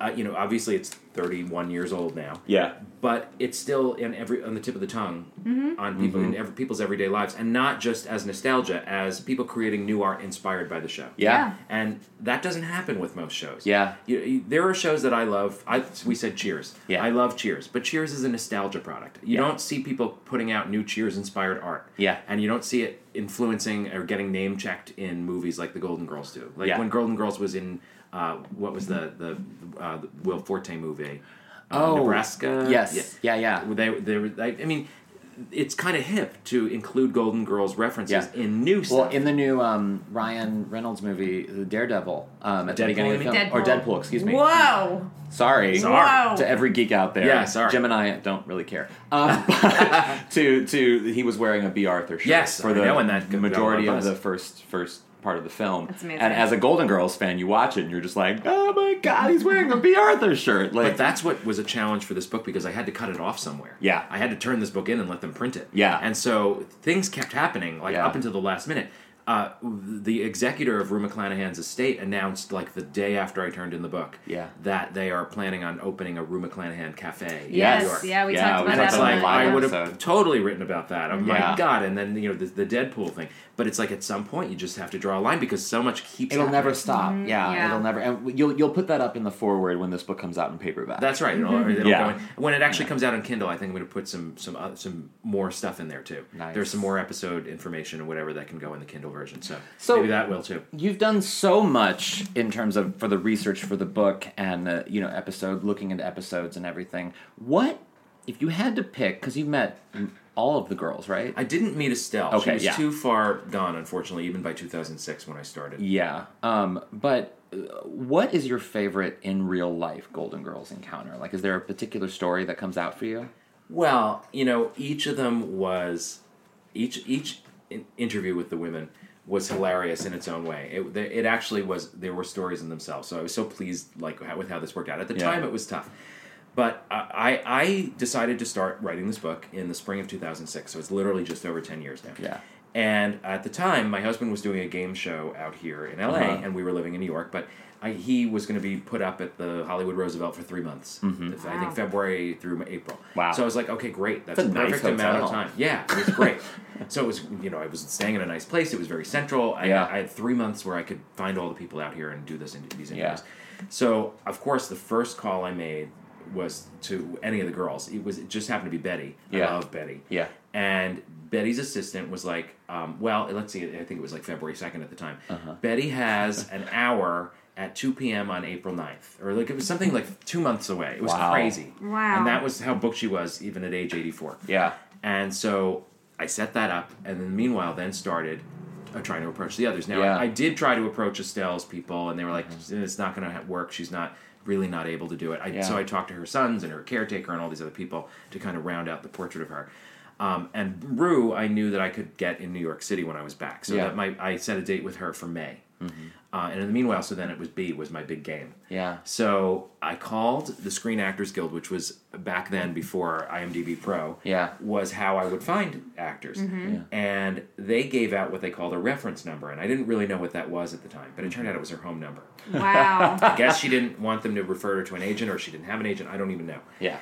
Uh, you know, obviously it's 31 years old now. Yeah, but it's still in every on the tip of the tongue on people Mm-hmm. in every, people's everyday lives, and not just as nostalgia, as people creating new art inspired by the show. yeah, and that doesn't happen with most shows. Yeah. you, you- there are shows that I love. I we said Cheers. Yeah. I love Cheers, but Cheers is a nostalgia product. You Yeah. don't see people putting out new Cheers inspired art. Yeah. and you don't see it influencing or getting name checked in movies like the Golden Girls do. Like Yeah. when Golden Girls was in uh, what was the the, uh, the Will Forte movie? Uh, Oh, Nebraska. yes. Yeah, yeah. They, they, were- I, I mean, it's kind of hip to include Golden Girls references Yeah. in new stuff. Well, in the new um, Ryan Reynolds movie, The Daredevil, um, at the Deadpool, beginning of the film, mean? or Deadpool, excuse me. Whoa! Sorry, Sorry. Whoa. to every geek out there. Yeah, sorry. Jim and I don't really care. Um, to to he was wearing a Bea Arthur shirt Yes, for I the know, and that got majority of of the first first part of the film. That's amazing. And as a Golden Girls fan, you watch it and you're just like, oh my god, he's wearing a Bea Arthur shirt. Like But that's what was a challenge for this book because I had to cut it off somewhere. Yeah. I had to turn this book in and let them print it. Yeah. And so things kept happening, like Yeah. up until the last minute. Uh, the executor of Rue McClanahan's estate announced, like the day after I turned in the book, Yeah. that they are planning on opening a Rue McClanahan cafe. in Yes, New York. yeah, we Yeah, talked we about And that. it's talked on like I would have totally written about that. Oh Yeah. my god! And then you know the, the Deadpool thing. But it's like at some point you just have to draw a line because so much keeps. It'll happening. never stop. Yeah, Mm-hmm. yeah. it'll never. And you'll you'll put that up in the forward when this book comes out in paperback. That's right. It'll, it'll Yeah. go in. When it actually comes out on Kindle, I think I'm going to put some some uh, some more stuff in there too. Nice. There's some more episode information or whatever that can go in the Kindle version. So, So- maybe that will too. You've done so much in terms of for the research for the book and the you know episode looking into episodes and everything. What if you had to pick? Because you've met all of the girls, right? I didn't meet Estelle. Okay, she was yeah. too far gone, unfortunately, even by 2006 when I started. yeah. Um, but uh, what is your favorite in real life Golden Girls encounter? Like, is there a particular story that comes out for you? Well, you know, each of them was each each interview with the women was hilarious in its own way. It it actually was. There were stories in themselves. So I was so pleased like with how this worked out. At the Yeah. time, it was tough. But I, I decided to start writing this book in the spring of 2006. So it's literally just over 10 years now. Yeah. And at the time, my husband was doing a game show out here in LA, Uh-huh. and we were living in New York. But I, he was going to be put up at the Hollywood Roosevelt for three months. I Wow. think February through April. Mm-hmm. Wow. So I was like, okay, great. That's It's a a nice perfect amount of time. Yeah, it was great. so it was, you know, I was staying in a nice place. It was very central. I, Yeah. I had three months where I could find all the people out here and do this in, these Yeah. interviews. So of course, the first call I made was to any of the girls. It was it just happened to be Betty. Yeah. I love Betty. Yeah. And Betty's assistant was like, um, well, let's see, I think it was like February 2nd at the time. Uh-huh. Betty has an hour at 2 p.m. on April 9th. Or like it was something like two months away. It was Wow. crazy. Wow. And that was how booked she was, even at age 84. Yeah. And so I set that up, and then meanwhile, then started uh, trying to approach the others. Now, Yeah. I, I did try to approach Estelle's people, and they were like, "It's not going to work. She's not really not able to do it." I, Yeah. So I talked to her sons and her caretaker and all these other people to kind of round out the portrait of her. Um, and Rue, I knew that I could get in New York City when I was back, so Yeah. that my I set a date with her for May. Uh, and in the meanwhile, so then it was Bea was my big game. Yeah. So I called the Screen Actors Guild, which was back then before IMDb Pro. Yeah. Was how I would find actors, and they gave out what they called a reference number, and I didn't really know what that was at the time, but it turned out it was her home number. Wow. I guess she didn't want them to refer her to an agent, or she didn't have an agent. I don't even know. Yeah.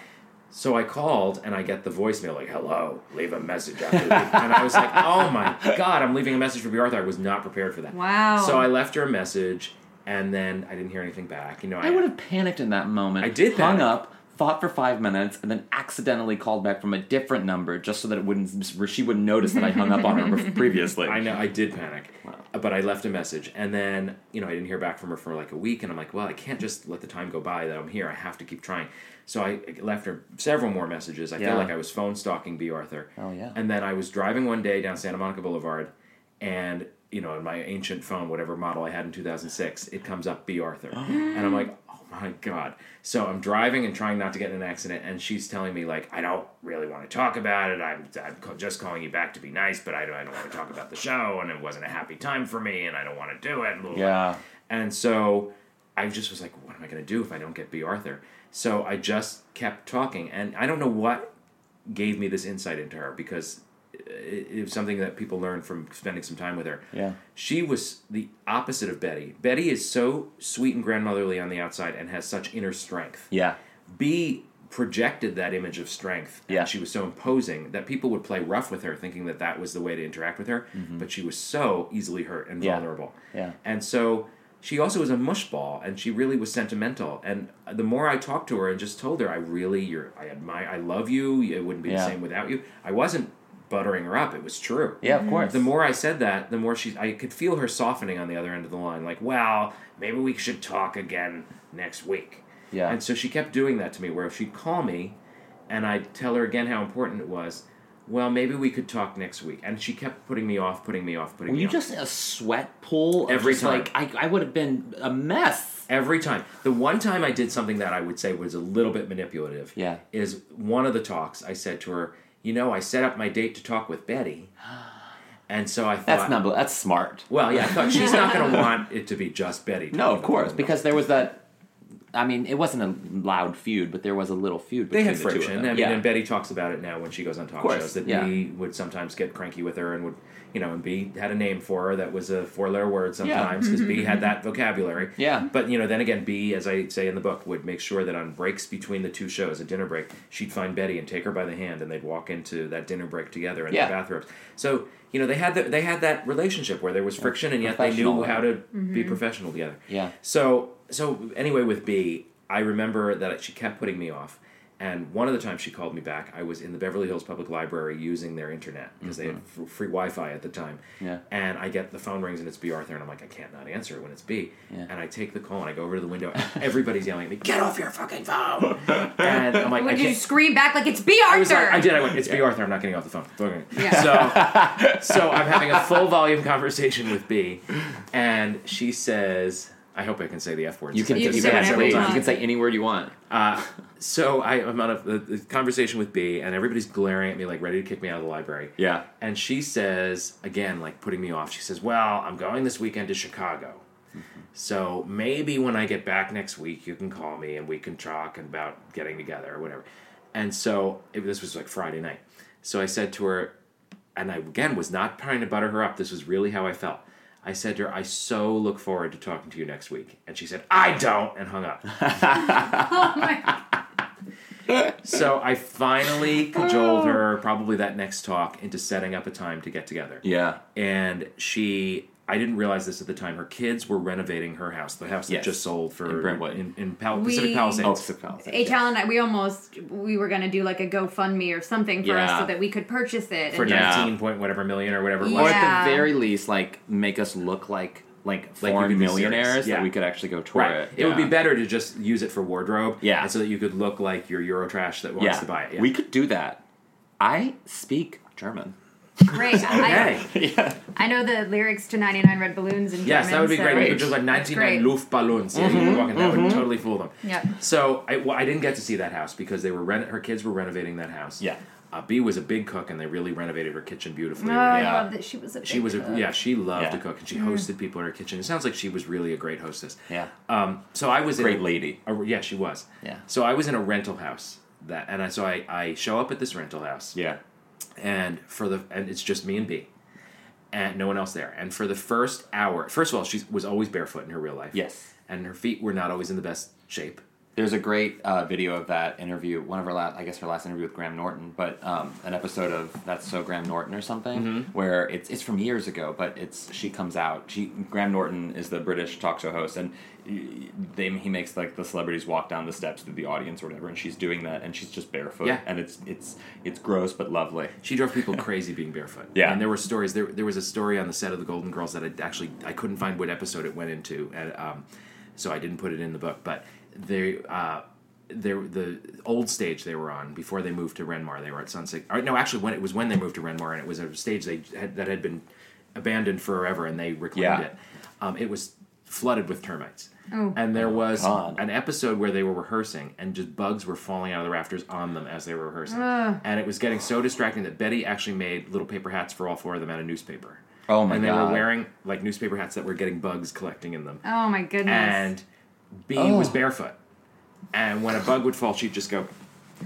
So I called and I get the voicemail like, "Hello, leave a message after and I was like, "Oh my god, I'm leaving a message for Bea Arthur." I was not prepared for that. Wow. So I left her a message, and then I didn't hear anything back. You know, I would have panicked in that moment. I did hung panic. up, thought for five minutes, and then accidentally called back from a different number just so that it wouldn't she wouldn't notice that I hung up on her previously. I know I did panic, but I left a message, and then you know I didn't hear back from her for like a week, and I'm like, well, I can't just let the time go by that I'm here. I have to keep trying. So I left her several more messages. I Yeah. feel like I was phone stalking Bea Arthur. Oh, yeah. And then I was driving one day down Santa Monica Boulevard, and you know, in my ancient phone, whatever model I had in 2006, it comes up Bea Arthur, and I'm like, my god. So I'm driving and trying not to get in an accident, and she's telling me like, I don't really want to talk about it. I'm, I'm just calling you back to be nice, but I don't, I don't want to talk about the show, and it wasn't a happy time for me, and I don't want to do it. blah, blah, blah. Yeah. And so I just was like, what am I going to do if I don't get Bea Arthur? So I just kept talking, and I don't know what gave me this insight into her because it, it was something that people learned from spending some time with her. Yeah. She was the opposite of Betty. Betty is so sweet and grandmotherly on the outside and has such inner strength. Yeah. Bea projected that image of strength. and Yeah. she was so imposing that people would play rough with her, thinking that that was the way to interact with her. But she was so easily hurt and Mm-hmm. Yeah. vulnerable. Yeah. And so she also was a mushball, and she really was sentimental. And the more I talked to her and just told her, I really, you're, I admire, I love you. It wouldn't be Yeah. the same without you. I wasn't buttering her up. It was true. Yeah, of course. The more I said that, the more she, I could feel her softening on the other end of the line. Like, well, maybe we should talk again next week. Yeah. And so she kept doing that to me, where if she'd call me, and I'd tell her again how important it was. Well, maybe we could talk next week. And she kept putting me off, putting me off, putting Were me you off. just in a sweat pool? of Every just time. Like I, I would have been a mess. Every time. The one time I did something that I would say was a little bit manipulative. Yeah. Is one of the talks I said to her, you know, I set up my date to talk with Betty. And so I thought That's not. That's smart. Well, yeah, I thought she's not going to want it to be just Betty. No, of course, because there was that. I mean, it wasn't a loud feud, but there was a little feud. they had the friction. I mean, yeah. and Betty talks about it now when she goes on talk shows that yeah. Would sometimes get cranky with her and would, you know, and Bea had a name for her that was a four-letter word sometimes because Bea had that vocabulary. Yeah. But you know, then again, Bea, as I say in the book, would make sure that on breaks between the two shows, a dinner break, she'd find Betty and take her by the hand, and they'd walk into that dinner break together in Yeah. their bathrobes. So you know, they had the, they had that relationship where there was friction, and yet they knew how to be professional together. Yeah. So so anyway, with Bea, I remember that she kept putting me off. And one of the times she called me back, I was in the Beverly Hills Public Library using their internet because they had f- free Wi-Fi at the time. Mm-hmm. Yeah. And I get the phone rings and it's Bea Arthur, and I'm like, I can't not answer it when it's Bea. Yeah. And I take the call and I go over to the window. And everybody's yelling at me, "Get off your fucking phone!" and I'm like, I Would you scream back like it's Bea Arthur? I like, I did. I went, it's Bea Arthur. I'm not getting off the phone. Yeah. So, so I'm having a full volume conversation with Bea, and she says, "I hope I can say the F word." You can, You you, can can, say say, you you can say any word you want. Uh, so I, I'm on a, the, the conversation with Bea, and everybody's glaring at me, like ready to kick me out of the library. Yeah. And she says, again, like putting me off, she says, Well, I'm going this weekend to Chicago. So maybe when I get back next week, you can call me and we can talk about getting together or whatever. And so it, this was like Friday night. So I said to her, and I again was not trying to butter her up, this was really how I felt. I said to her, I so look forward to talking to you next week. And she said, I don't, and hung up. oh my so I finally cajoled her, probably that next talk, into setting up a time to get together. Yeah. And she, I didn't realize this at the time. Her kids were renovating her house, the house Yes. that just sold for In Brentwood. in, in Pal- We- Pacific Palisades. Oh, Pacific Palisades. H. L. and I, we almost we were gonna do like a GoFundMe or something for us so that we could purchase it. for and Yeah. nineteen point whatever million or whatever it was. Or at the very least, like make us look like like Like foreign could be serious. millionaires Yeah. that we could actually go tour Right. it. It would be better to just use it for wardrobe. Yeah. And so that you could look like your Eurotrash that wants Yeah. to buy it. Yeah. We could do that. I speak German. Great. I, Okay. I know the lyrics to 99 Red Balloons in yes, German. that would be so- great. You Great. could just like 99 great. Luftballons. Yeah, you could walk in, that would totally fool them. Yeah. So I, well, I didn't get to see that house because they were rent- her kids were renovating that house. Yeah. Uh, Bea was a big cook and they really renovated her kitchen beautifully. Oh, I Yeah. love that she was a she was a cook. yeah she loved Yeah. to cook and she hosted people in her kitchen. It sounds like she was really a great hostess. Yeah. Um, so I was Great in, lady. a- yeah, she was. Yeah. So I was in a rental house that, and I so I, I show up at this rental house. Yeah. And for the and it's just me and Bea, and no one else there. And for the first hour, first of all, she was always barefoot in her real life. Yes. And her feet were not always in the best shape. There's a great uh, video of that interview. One of her last, I guess, her last interview with Graham Norton, but um, an episode of That's So Graham Norton or something, Mm-hmm. where it's it's from years ago, but it's she comes out. She Graham Norton is the British talk show host, and they, he makes like the celebrities walk down the steps through the audience or whatever, and she's doing that, and she's just barefoot, Yeah. and it's it's it's gross but lovely. She drove people crazy being barefoot. Yeah. and there were stories. There, there was a story on the set of the Golden Girls that I actually I couldn't find what episode it went into, and um, so I didn't put it in the book. But they, uh, they the old stage they were on before they moved to Renmar. They were at Sunset. Or, no, actually, when it was when they moved to Renmar, and it was a stage they had, that had been abandoned forever, and they reclaimed Yeah. it. Um, it was flooded with termites. Oh. And there was God. an episode where they were rehearsing, and just bugs were falling out of the rafters on them as they were rehearsing. And it was getting so distracting that Betty actually made little paper hats for all four of them out of newspaper. Oh my god! and they God. were wearing like newspaper hats that were getting bugs collecting in them. Oh my goodness. And Bea Oh. was barefoot. And when a bug would fall, she'd just go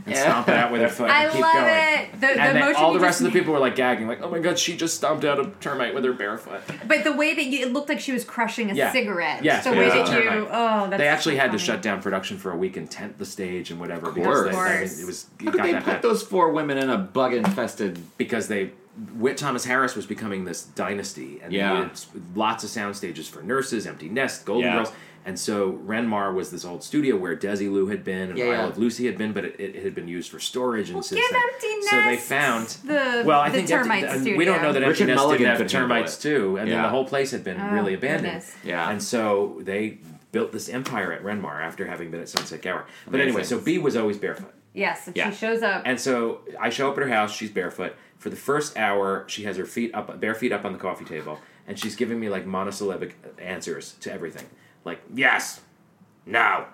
and stomp it out with her foot I and keep love going. it. The, the and then all the rest just of the people were like gagging, like, "Oh my god, she just stomped out a termite with her barefoot." But the way that you, it looked like she was crushing a Yeah. cigarette. Yes, the but way that you. Oh, that's they actually so had to shut down production for a week and tent the stage and whatever because course. they, Of I mean, it was it How could they that put bad those four women in a bug infested? because they Witt Thomas Harris was becoming this dynasty and Yeah. lots of sound stages for nurses, Empty Nest, Golden Yeah. Girls. And so Renmar was this old studio where Desi Desilu had been and Yeah, Isle yeah. of Lucy had been, but it, it had been used for storage and Well, since give then. Empty So they found the- well, I the think Empty- termite and studio. We don't know that Empty Richard Nest Mulligan didn't have could handle termites it. too, and then the whole place had been Oh, really abandoned. goodness. Yeah. and so they built this empire at Renmar after having been at Sunset Gower. But anyway, so Bea was always barefoot. Yes, if Yeah. she shows up. And so I show up at her house. She's barefoot. For the first hour, she has her feet up, bare feet up on the coffee table, and she's giving me like monosyllabic answers to everything, like yes, no,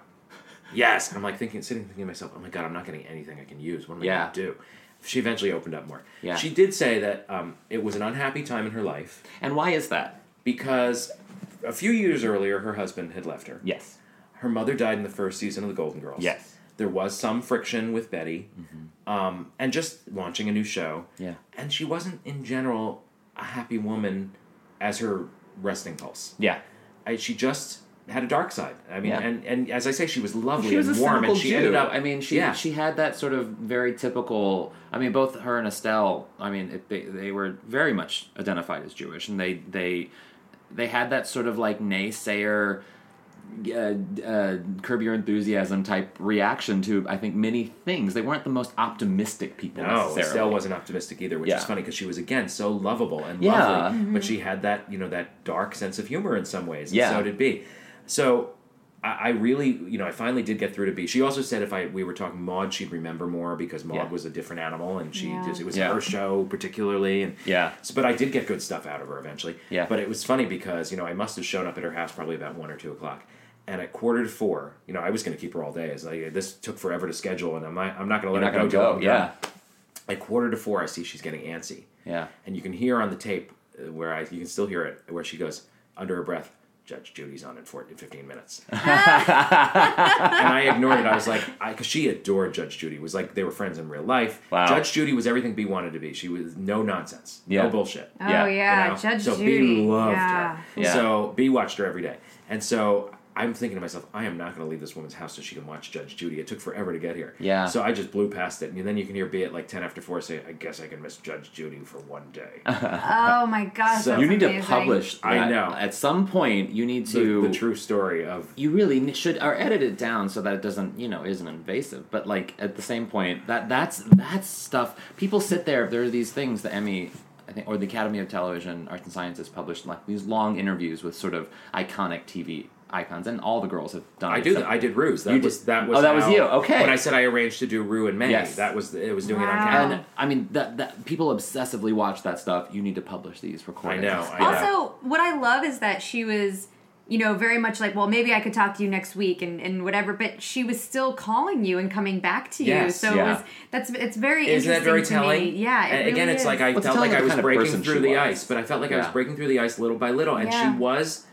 yes. And I'm like thinking, sitting thinking to myself, oh my god, I'm not getting anything I can use. What am I Yeah. going to do? She eventually opened up more. Yeah. She did say that um, it was an unhappy time in her life And why is that? because a few years earlier, her husband had left her. Yes. Her mother died in the first season of The Golden Girls. Yes. Mm-hmm. There was some friction with Betty, um, and just launching a new show. Yeah. And she wasn't, in general, a happy woman as her resting pulse. Yeah. I, she just had a dark side. I mean, Yeah. and, and as I say, she was lovely She was and warm, cynical and she Jew. ended up. I mean, she yeah. she had that sort of very typical. I mean, both her and Estelle. I mean, it, they they were very much identified as Jewish, and they they they had that sort of like naysayer. Uh, uh, curb your enthusiasm type reaction to I think many things. They weren't the most optimistic people No, necessarily. Estelle wasn't optimistic either, which Yeah. is funny because she was again so lovable and Yeah. lovely, Mm-hmm. but she had that you know that dark sense of humor in some ways. And Yeah. so did Bea. So I, I really you know I finally did get through to Bea. She also said if I we were talking Maude, she'd remember more because Maude Yeah. was a different animal and she Yeah. just, it was Yeah. her show particularly and Yeah. So, but I did get good stuff out of her eventually. Yeah. But it was funny because you know I must have shown up at her house probably about one or two o'clock. And at quarter to four, you know, I was going to keep her all day. It's like this took forever to schedule, and I'm not, I'm not going to let You're her not go. go. Yeah. done. At quarter to four, I see she's getting antsy. Yeah. And you can hear on the tape uh, where I you can still hear it where she goes under her breath, Judge Judy's on in, four, in 15 minutes. and I ignored it. I was like, because she adored Judge Judy. It was like they were friends in real life. Wow. Judge Judy was everything Bea wanted to be. She was no nonsense, Yeah. no bullshit. Oh Yeah, yeah, you know? Judge so Judy. Bea loved yeah. her. Yeah. So Bea watched her every day, and so I'm thinking to myself, I am not going to leave this woman's house so she can watch Judge Judy. It took forever to get here. Yeah. So I just blew past it, and then you can hear Bea at like ten after four say, "I guess I can miss Judge Judy for one day." Oh my gosh, So- that's you need amazing. to publish. I know. At some point, you need to. the true story of you really should or edit it down so that it doesn't you know isn't invasive but like at the same point that that's that's stuff people sit there there are these things the emmy i think or the academy of television arts and sciences published like these long interviews with sort of iconic tv icons and all the girls have done I it do. except- I did Rue's. That You was did- that was. Oh, that was you. Okay. When I said I arranged to do Rue in May, Yes. that was it was doing it on camera. and i mean that, that people obsessively watch that stuff you need to publish these recordings know, I know. Also, what I love is that she was, you know, very much like, well, maybe I could talk to you next week and, and whatever, but she was still calling you and coming back to you. Yes. so Yeah. it was that's it's very Isn't that very to telling? me. Yeah, it And again, really it's like I Well, felt like I was breaking through the was. ice, but I felt like I was breaking through the ice little by little, and Yeah. she was.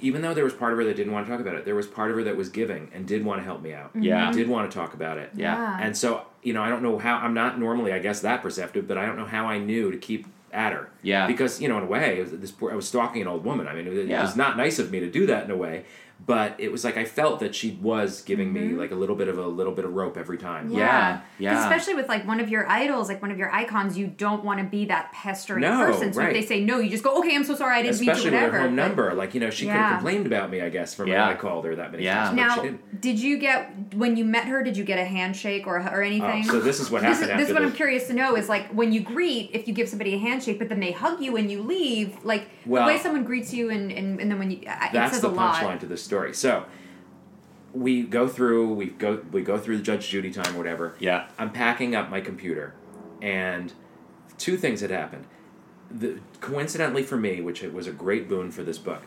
Even though there was part of her that didn't want to talk about it, there was part of her that was giving and did want to help me out. Yeah. Mm-hmm. did want to talk about it. Yeah. Yeah. And so, you know, I don't know how I'm not normally, I guess, that perceptive, but I don't know how I knew to keep at her. Yeah. Because you know, in a way, it was, this poor, I was stalking an old woman. I mean, it, it was not nice of me to do that in a way, but it was like I felt that she was giving me mm-hmm. like a little bit of a little bit of rope every time. Yeah, yeah. Especially with like one of your idols, like one of your icons, you don't want to be that pestering No, person. So right. if they say no, you just go, okay, I'm so sorry, I didn't Especially mean to, with her home But- number, like you know, she could have complained about me, I guess, from Yeah. when I called her that many Yeah. times. but she Now, didn't. did you get when you met her? Did you get a handshake or or oh, anything? Oh, so this is what This happened is, after this is what the- I'm curious to know is like when you greet, if you give somebody a handshake, but then they hug you and you leave, like Well- the way someone greets you, and, and, and then when you, I- it That's says the a lot. punchline to this story. So we go through, we go, we go through the Judge Judy time, whatever. Yeah. I'm packing up my computer, and two things had happened. The, coincidentally for me, which it was a great boon for this book,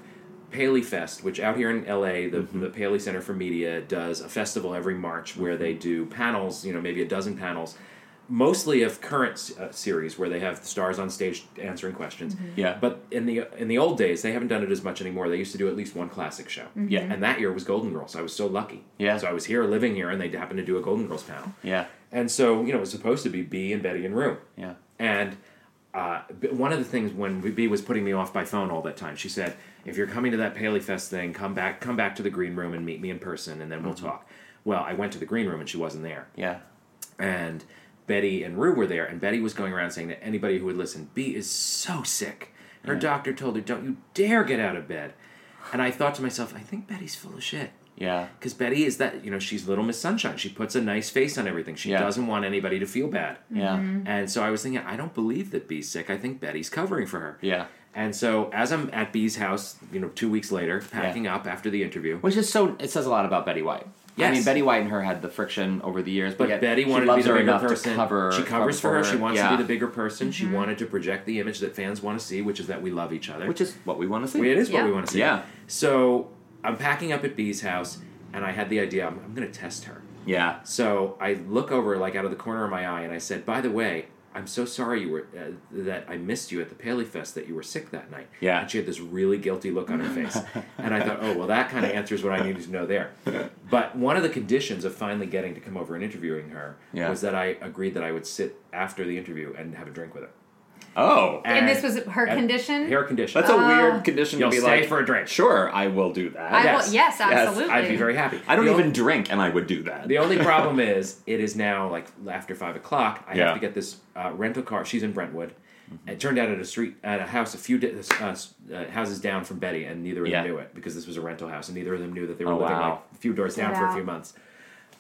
Paley Fest, which out here in LA, the, Mm-hmm. the Paley Center for Media does a festival every March where they do panels, you know, maybe a dozen panels, mostly of current uh, series where they have the stars on stage answering questions. Yeah. But in the in the old days, they haven't done it as much anymore. They used to do at least one classic show. Yeah. And that year was Golden Girls. I was so lucky. Yeah. So I was here, living here, and they happened to do a Golden Girls panel. yeah And so, you know, it was supposed to be Bea and Betty and Rue. yeah And uh, one of the things when Bea was putting me off by phone all that time, she said, "If you're coming to that Paley Fest thing, come back, come back to the green room and meet me in person, and then we'll talk." Well, I went to the green room and she wasn't there, yeah and Betty and Rue were there, and Betty was going around saying to anybody who would listen, "Bea is so sick. Her Yeah. doctor told her, don't you dare get out of bed." And I thought to myself, I think Betty's full of shit. yeah Because Betty is that, you know, she's Little Miss Sunshine. She puts a nice face on everything. She Yeah. doesn't want anybody to feel bad. yeah mm-hmm. And so I was thinking, I don't believe that Bea's sick. I think Betty's covering for her. yeah And so as I'm at Bea's house, you know, two weeks later, packing up after the interview, Which is so. It says a lot about Betty White. I mean, Betty White and her had the friction over the years, but, but yet Betty she wanted to be loves the her bigger person. to cover. she covers for cover her. She wants yeah. to be the bigger person. She mm-hmm. wanted to project the image that fans want to see, which is that we love each other. which is what we want to see. it is what we want to see. Yeah. So I'm packing up at Bea's house, and I had the idea I'm, I'm going to test her. Yeah, So I look over like out of the corner of my eye, and I said, "By the way, I'm so sorry you were uh, that I missed you at the Paley Fest that you were sick that night." Yeah. And she had this really guilty look on her face, and I thought, "Oh well, that kind of answers what I needed to know there." But one of the conditions of finally getting to come over and interviewing her Yeah. was that I agreed that I would sit after the interview and have a drink with her. Oh, And this was her condition? Hair condition. that's a weird condition You'll to be stay like. for a drink. Sure, I will do that. I Yes. will, yes, absolutely. I'd be very happy. I don't The even only- drink, and I would do that. The only problem is, it is now like after five o'clock. I Yeah. have to get this uh, rental car. She's in Brentwood. It turned out at a street at a house a few di- uh, uh, houses down from Betty, and neither of Yeah. them knew it because this was a rental house, and neither of them knew that they were Oh, living wow. like a few doors down Get for a few months.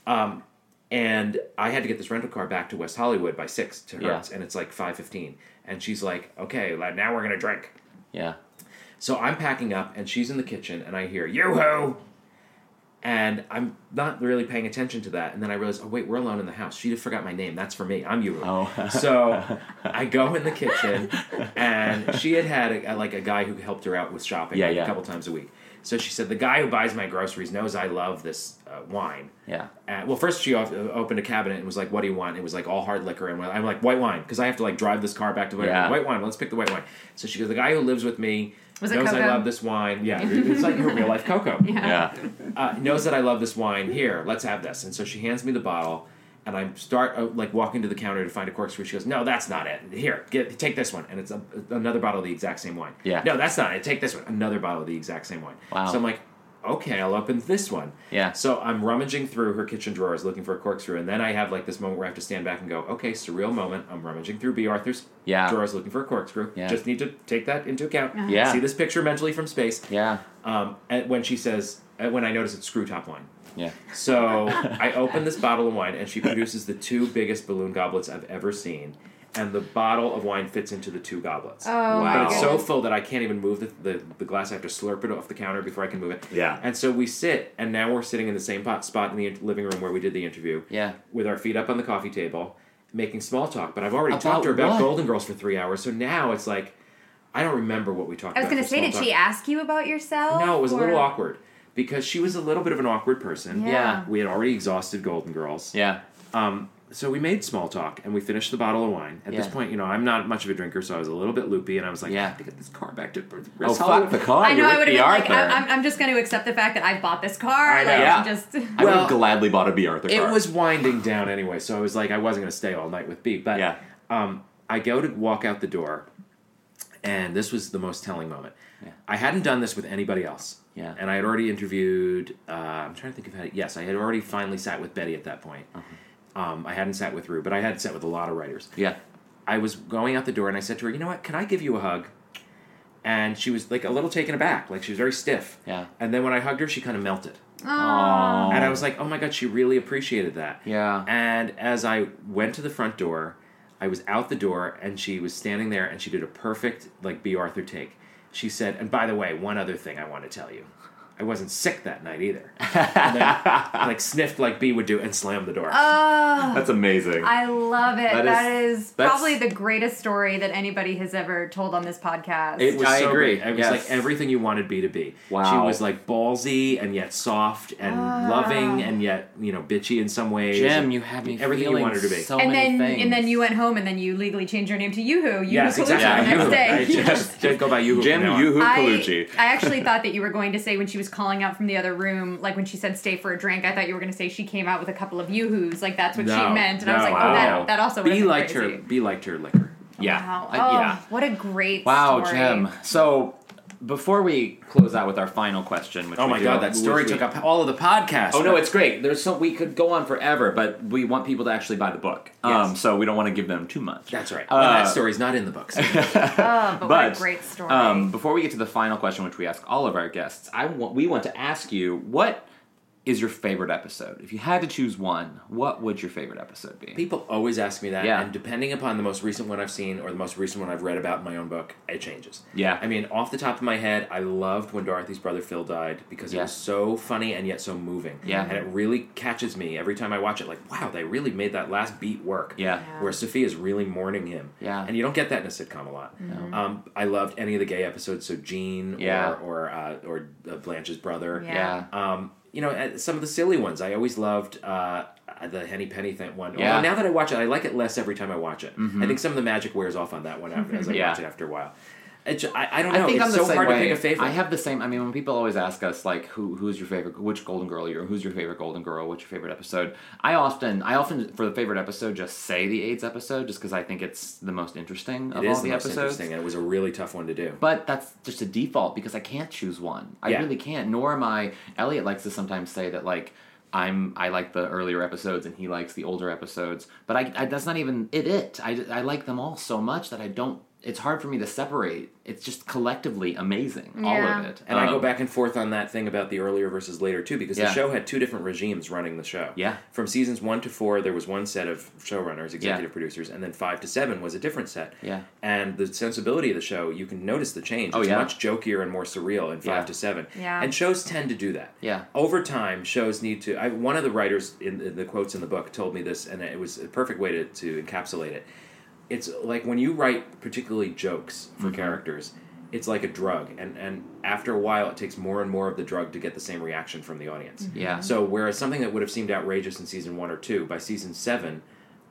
Um, and I had to get this rental car back to West Hollywood by six to Yeah. And it's like five fifteen. And she's like, "Okay, now we're gonna drink." yeah, So I'm packing up, and she's in the kitchen, and I hear "Yoo-hoo!" And I'm not really paying attention to that. And then I realize, oh, wait, we're alone in the house. She forgot my name. That's for me. I'm you. Oh. so I go in the kitchen, and she had had a, like a guy who helped her out with shopping Yeah, like, yeah. a couple times a week. So she said, the guy who buys my groceries knows I love this uh, wine. Yeah. And, well, first she off, uh, opened a cabinet and was like, "What do you want?" It was like all hard liquor, and I'm like, "White wine," because I have to like drive this car back to white, Yeah. white wine. Let's pick the white wine. So she goes, "The guy who lives with me Was knows I love this wine. Yeah, it's like her real life Coco. Yeah. Uh, knows that I love this wine. Here, let's have this." And so she hands me the bottle. And I start uh, like walking to the counter to find a corkscrew. She goes, "No, that's not it. Here, get take this one." And it's a, another bottle of the exact same wine. Yeah. No, that's not it. Take this one. Another bottle of the exact same wine. Wow. So I'm like, okay, I'll open this one. Yeah. So I'm rummaging through her kitchen drawers looking for a corkscrew, and then I have like this moment where I have to stand back and go, okay, surreal moment. I'm rummaging through Bea Arthur's Yeah. drawers looking for a corkscrew. Yeah. Just need to take that into account. Yeah. See this picture mentally from space. Yeah. Um, and when she says, when I notice it's screw top wine. Yeah. So I open this bottle of wine, and she produces the two biggest balloon goblets I've ever seen. And the bottle of wine fits into the two goblets. Oh, Wow. But it's so full that I can't even move the, the, the glass. I have to slurp it off the counter before I can move it. Yeah. And so we sit, and now we're sitting in the same pot, spot in the living room where we did the interview. Yeah. With our feet up on the coffee table, making small talk. But I've already About talked to her about what? Golden Girls for three hours, so now it's like, I don't remember what we talked about. I was going to say, small did she talk. ask you about yourself? No, it was a little awkward because she was a little bit of an awkward person. Yeah. Yeah. We had already exhausted Golden Girls. Yeah. Um, so we made small talk and we finished the bottle of wine. At this point, you know, I'm not much of a drinker, so I was a little bit loopy, and I was like, Yeah. I have to get this car back to Oh fuck Hollywood. the car! I know. You're I would have B. been like, I, I'm, I'm just going to accept the fact that I bought this car. I know. Like, Yeah. I'm just. I would Well, have gladly bought a Bea Arthur It was winding down anyway, so I was like, I wasn't going to stay all night with Bea. But Yeah. um, I go to walk out the door, and this was the most telling moment. Yeah. I hadn't done this with anybody else. Yeah. And I had already interviewed. Uh, I'm trying to think of how. Yes, I had already finally sat with Betty at that point. Um, I hadn't sat with Rue, but I had sat with a lot of writers. Yeah. I was going out the door and I said to her, "You know what? Can I give you a hug?" And she was like a little taken aback, like she was very stiff. Yeah. And then when I hugged her, she kind of melted. Aww. And I was like, "Oh my god, she really appreciated that." Yeah. And as I went to the front door, I was out the door and she was standing there and she did a perfect like Bea Arthur take. She said, "And by the way, one other thing I want to tell you." I wasn't sick that night either. And then, like sniffed like Bea would do and slammed the door. Oh, That's amazing. I love it. That that is- is, that's- probably the greatest story that anybody has ever told on this podcast. It was I so agree. great. It was Yes. like everything you wanted Bea to be. Wow. She was like ballsy and yet soft and ah. loving and yet you know bitchy in some ways. Jim, you have me everything you wanted her to be. so and many then things. and then you went home and then you legally changed your name to Yoo-Hoo. Yoo-Hoo yes, Colucci exactly. the next Yoo-hoo. day. I just, just go by you. Jim Yoo-Hoo I, Colucci. I actually thought that you were going to say when she was calling out from the other room, like when she said "stay for a drink," I thought you were going to say she came out with a couple of yoo-hoos, like that's what she meant, and I was no, like, oh, that, that also would B have liked crazy. her. be liked her liquor. yeah. Wow. I- oh, yeah. what a great Wow, story. Jim. So before we close out with our final question, which Oh we my do- god, that story which we- took up all of the podcast. Oh no, it's great. There's so we could go on forever, but we want people to actually buy the book. Um, so we don't want to give them too much. that's right. Uh, well, that story's not in the books. Oh, but, what a great story. Um, before we get to the final question, which we ask all of our guests, I want we want to ask you what is your favorite episode? If you had to choose one, what would your favorite episode be? People always ask me that, Yeah. and depending upon the most recent one I've seen or the most recent one I've read about in my own book, it changes. Yeah. I mean, off the top of my head, I loved when Dorothy's brother Phil died because it Yeah. was so funny and yet so moving. Yeah. And it really catches me every time I watch it. Like, wow, they really made that last beat work. Yeah. Yeah. Where Sophia's really mourning him. Yeah. And you don't get that in a sitcom a lot. Um, I loved any of the gay episodes. So Jean Yeah. or or uh, or uh, Blanche's brother. Yeah. Yeah. Um, you know, uh, some of the silly ones. I always loved uh, the Henny Penny thing one. Although Yeah. now that I watch it, I like it less every time I watch it. I think some of the magic wears off on that one after, as I Yeah. watch it after a while. It ju- I, I don't know. I think it's I'm the so same hard way. to pick a favorite. I have the same. I mean, when people always ask us like, who who's your favorite, which Golden Girl you're, who's your favorite Golden Girl, what's your favorite episode? I often, I often for the favorite episode just say the AIDS episode, just because I think it's the most interesting of it all is the, the most episodes. interesting, and it was a really tough one to do. But that's just a default because I can't choose one. I Yeah. really can't. Nor am I. Elliot likes to sometimes say that like I'm I like the earlier episodes and he likes the older episodes. But I, I that's not even it. It I, I like them all so much that I don't. It's hard for me to separate. It's just collectively amazing, all of it. And I go Um, back and forth on that thing about the earlier versus later too, because Yeah. the show had two different regimes running the show. Yeah. From seasons one to four, there was one set of showrunners, executive producers, and then five to seven was a different set. Yeah. And the sensibility of the show, you can notice the change. Oh, it's yeah. much jokier and more surreal in five Yeah. to seven. Yeah. And shows tend to do that. Yeah. Over time, shows need to. I, one of the writers in the, the quotes in the book told me this, and it was a perfect way to, to encapsulate it. It's like when you write particularly jokes for Mm-hmm. characters, it's like a drug, and and after a while, it takes more and more of the drug to get the same reaction from the audience. Yeah. So whereas something that would have seemed outrageous in season one or two, by season seven,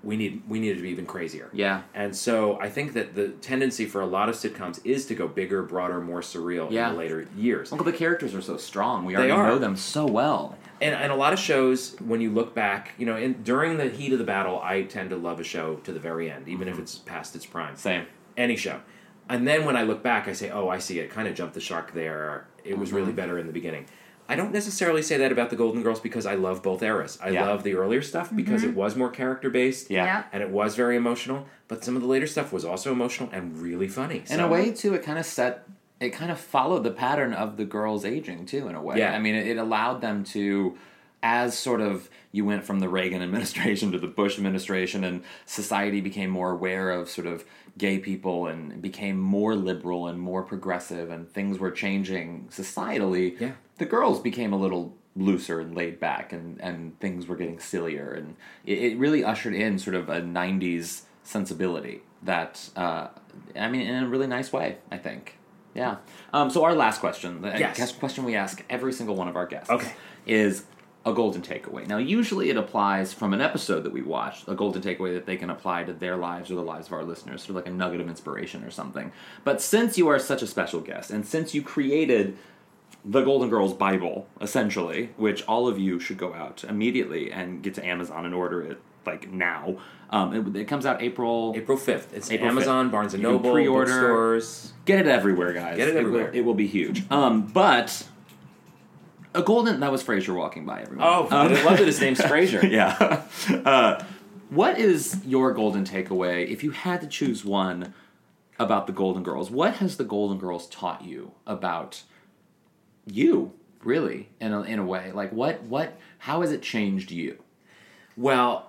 we need we needed to be even crazier. Yeah. And so I think that the tendency for a lot of sitcoms is to go bigger, broader, more surreal Yeah. in the later years. Well, the characters are so strong. We They already are. know them so well. And, and a lot of shows, when you look back, you know, in, during the heat of the battle, I tend to love a show to the very end, even if it's past its prime. Same. Any show. And then when I look back, I say, oh, I see it. Kind of jumped the shark there. It was Mm-hmm. really better in the beginning. I don't necessarily say that about the Golden Girls because I love both eras. I Yeah. love the earlier stuff because it was more character based. Yeah. Yeah. And it was very emotional. But some of the later stuff was also emotional and really funny. In a way, too, it kind of set. It kind of followed the pattern of the girls aging too. In a way, Yeah. I mean, it, it allowed them to, as sort of you went from the Reagan administration to the Bush administration, and society became more aware of sort of gay people and became more liberal and more progressive, and things were changing societally. Yeah. the girls became a little looser and laid back, and and things were getting sillier, and it, it really ushered in sort of a '90s sensibility that uh, I mean, in a really nice way, I think. Yeah. Um, so our last question, the Yes. guest question we ask every single one of our guests, Okay. is a golden takeaway. Now, usually it applies from an episode that we watched, a golden takeaway that they can apply to their lives or the lives of our listeners, sort of like a nugget of inspiration or something. But since you are such a special guest, and since you created the Golden Girls Bible, essentially, which all of you should go out immediately and get to Amazon and order it like now. Um, it, it comes out April. April 5th. It's April Amazon, 5th. Barnes & Noble, pre-order. bookstores. Get it everywhere, guys. Get it everywhere. will, it will be huge. Um, but a golden that was Fraser walking by everyone. Oh, Um, I love that his name's Fraser. yeah. Uh, what is your golden takeaway if you had to choose one about the Golden Girls? What has the Golden Girls taught you about you, really, in a, in a way? Like, what, what, how has it changed you? Well,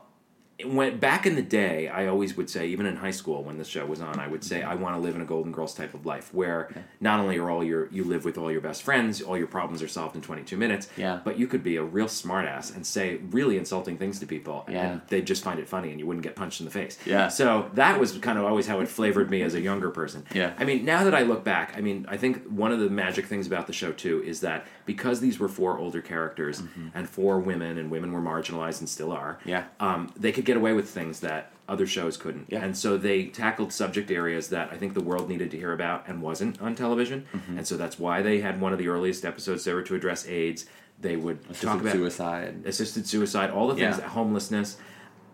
when back in the day, I always would say, even in high school when this show was on, I would say I want to live in a Golden Girls type of life where not only are all your you live with all your best friends, all your problems are solved in 22 minutes, Yeah. but you could be a real smartass and say really insulting things to people, Yeah. and they'd just find it funny, and you wouldn't get punched in the face. Yeah. So that was kind of always how it flavored me as a younger person. Yeah. I mean, now that I look back, I mean, I think one of the magic things about the show too is that because these were four older characters and four women, and women were marginalized and still are. Mm-hmm. Yeah. Um, they could get away with things that other shows couldn't. Yeah. And so they tackled subject areas that I think the world needed to hear about and wasn't on television. Mm-hmm. And so that's why they had one of the earliest episodes ever to address AIDS. They would talk about suicide. assisted suicide, all the things, Yeah. homelessness,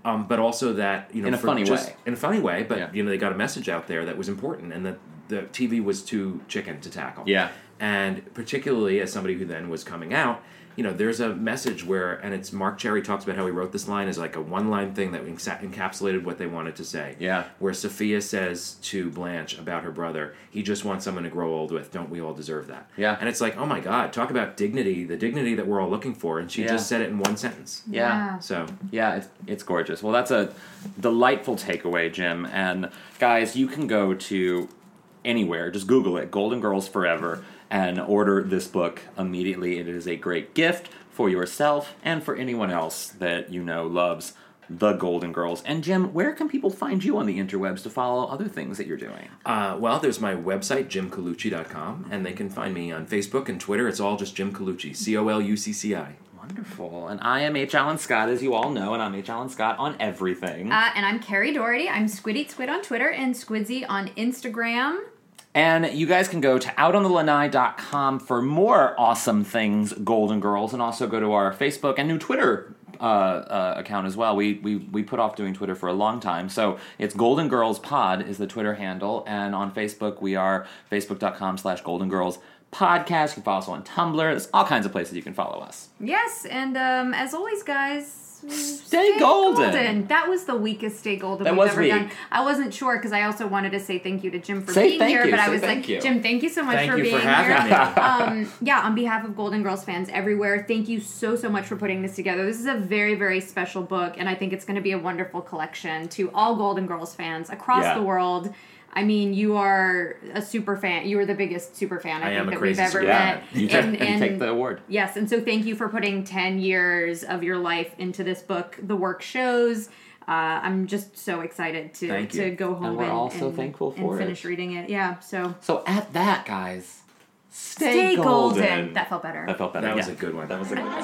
um, but also that you know In a funny just- way. in a funny way. But Yeah. you know they got a message out there that was important, and that the TV was too chicken to tackle. Yeah. and particularly as somebody who then was coming out. You know, there's a message where, and it's Marc Cherry talks about how he wrote this line as like a one-line thing that enca- encapsulated what they wanted to say. Yeah. Where Sophia says to Blanche about her brother, "He just wants someone to grow old with. Don't we all deserve that?" Yeah. And it's like, oh my God, talk about dignity, the dignity that we're all looking for, and she Yeah. just said it in one sentence. Yeah. So Yeah, it's, it's gorgeous. Well, that's a delightful takeaway, Jim. And guys, you can go to anywhere, just Google it, Golden Girls Forever, and order this book immediately. It is a great gift for yourself and for anyone else that you know loves the Golden Girls. And Jim, where can people find you on the interwebs to follow other things that you're doing? Uh, well, there's my website, jimcolucci.com, and they can find me on Facebook and Twitter. It's all just Jim Colucci, C O L U C C I. Wonderful. And I am H. Alan Scott, as you all know, and I'm H. Alan Scott on everything. Uh, and I'm Carrie Doherty. I'm Squid Eat Squid on Twitter and Squidzy on Instagram. And you guys can go to outonthelanai.com for more awesome things, Golden Girls, and also go to our Facebook and new Twitter uh, uh, account as well. We, we we put off doing Twitter for a long time, so it's Golden Girls Pod is the Twitter handle, and on Facebook we are facebook.com slash Golden Girls Podcast. You can follow us on Tumblr. There's all kinds of places you can follow us. Yes, and um, as always, guys. Stay golden. That was the weakest stay golden That we've was ever weak. done. I wasn't sure because I also wanted to say thank you to Jim for Say being thank here, you. but I was like, you. Jim, thank you so much Thank for you being for having here. me. um, yeah, on behalf of Golden Girls fans everywhere, thank you so so much for putting this together. This is a very very special book, and I think it's going to be a wonderful collection to all Golden Girls fans across Yeah. the world. I mean, you are a super fan. You are the biggest super fan I, I think am that crazy we've ever super Yeah, met. you, take, you take the award. Yes, and so thank you for putting 10 years of your life into this book. The work shows. Uh, I'm just so excited to Thank you. to go home And we're and, all so and- thankful and for it. finish reading it. Yeah, so So at that, guys, stay, stay golden. golden. That felt better. That felt better. That was a good one. That was a good one.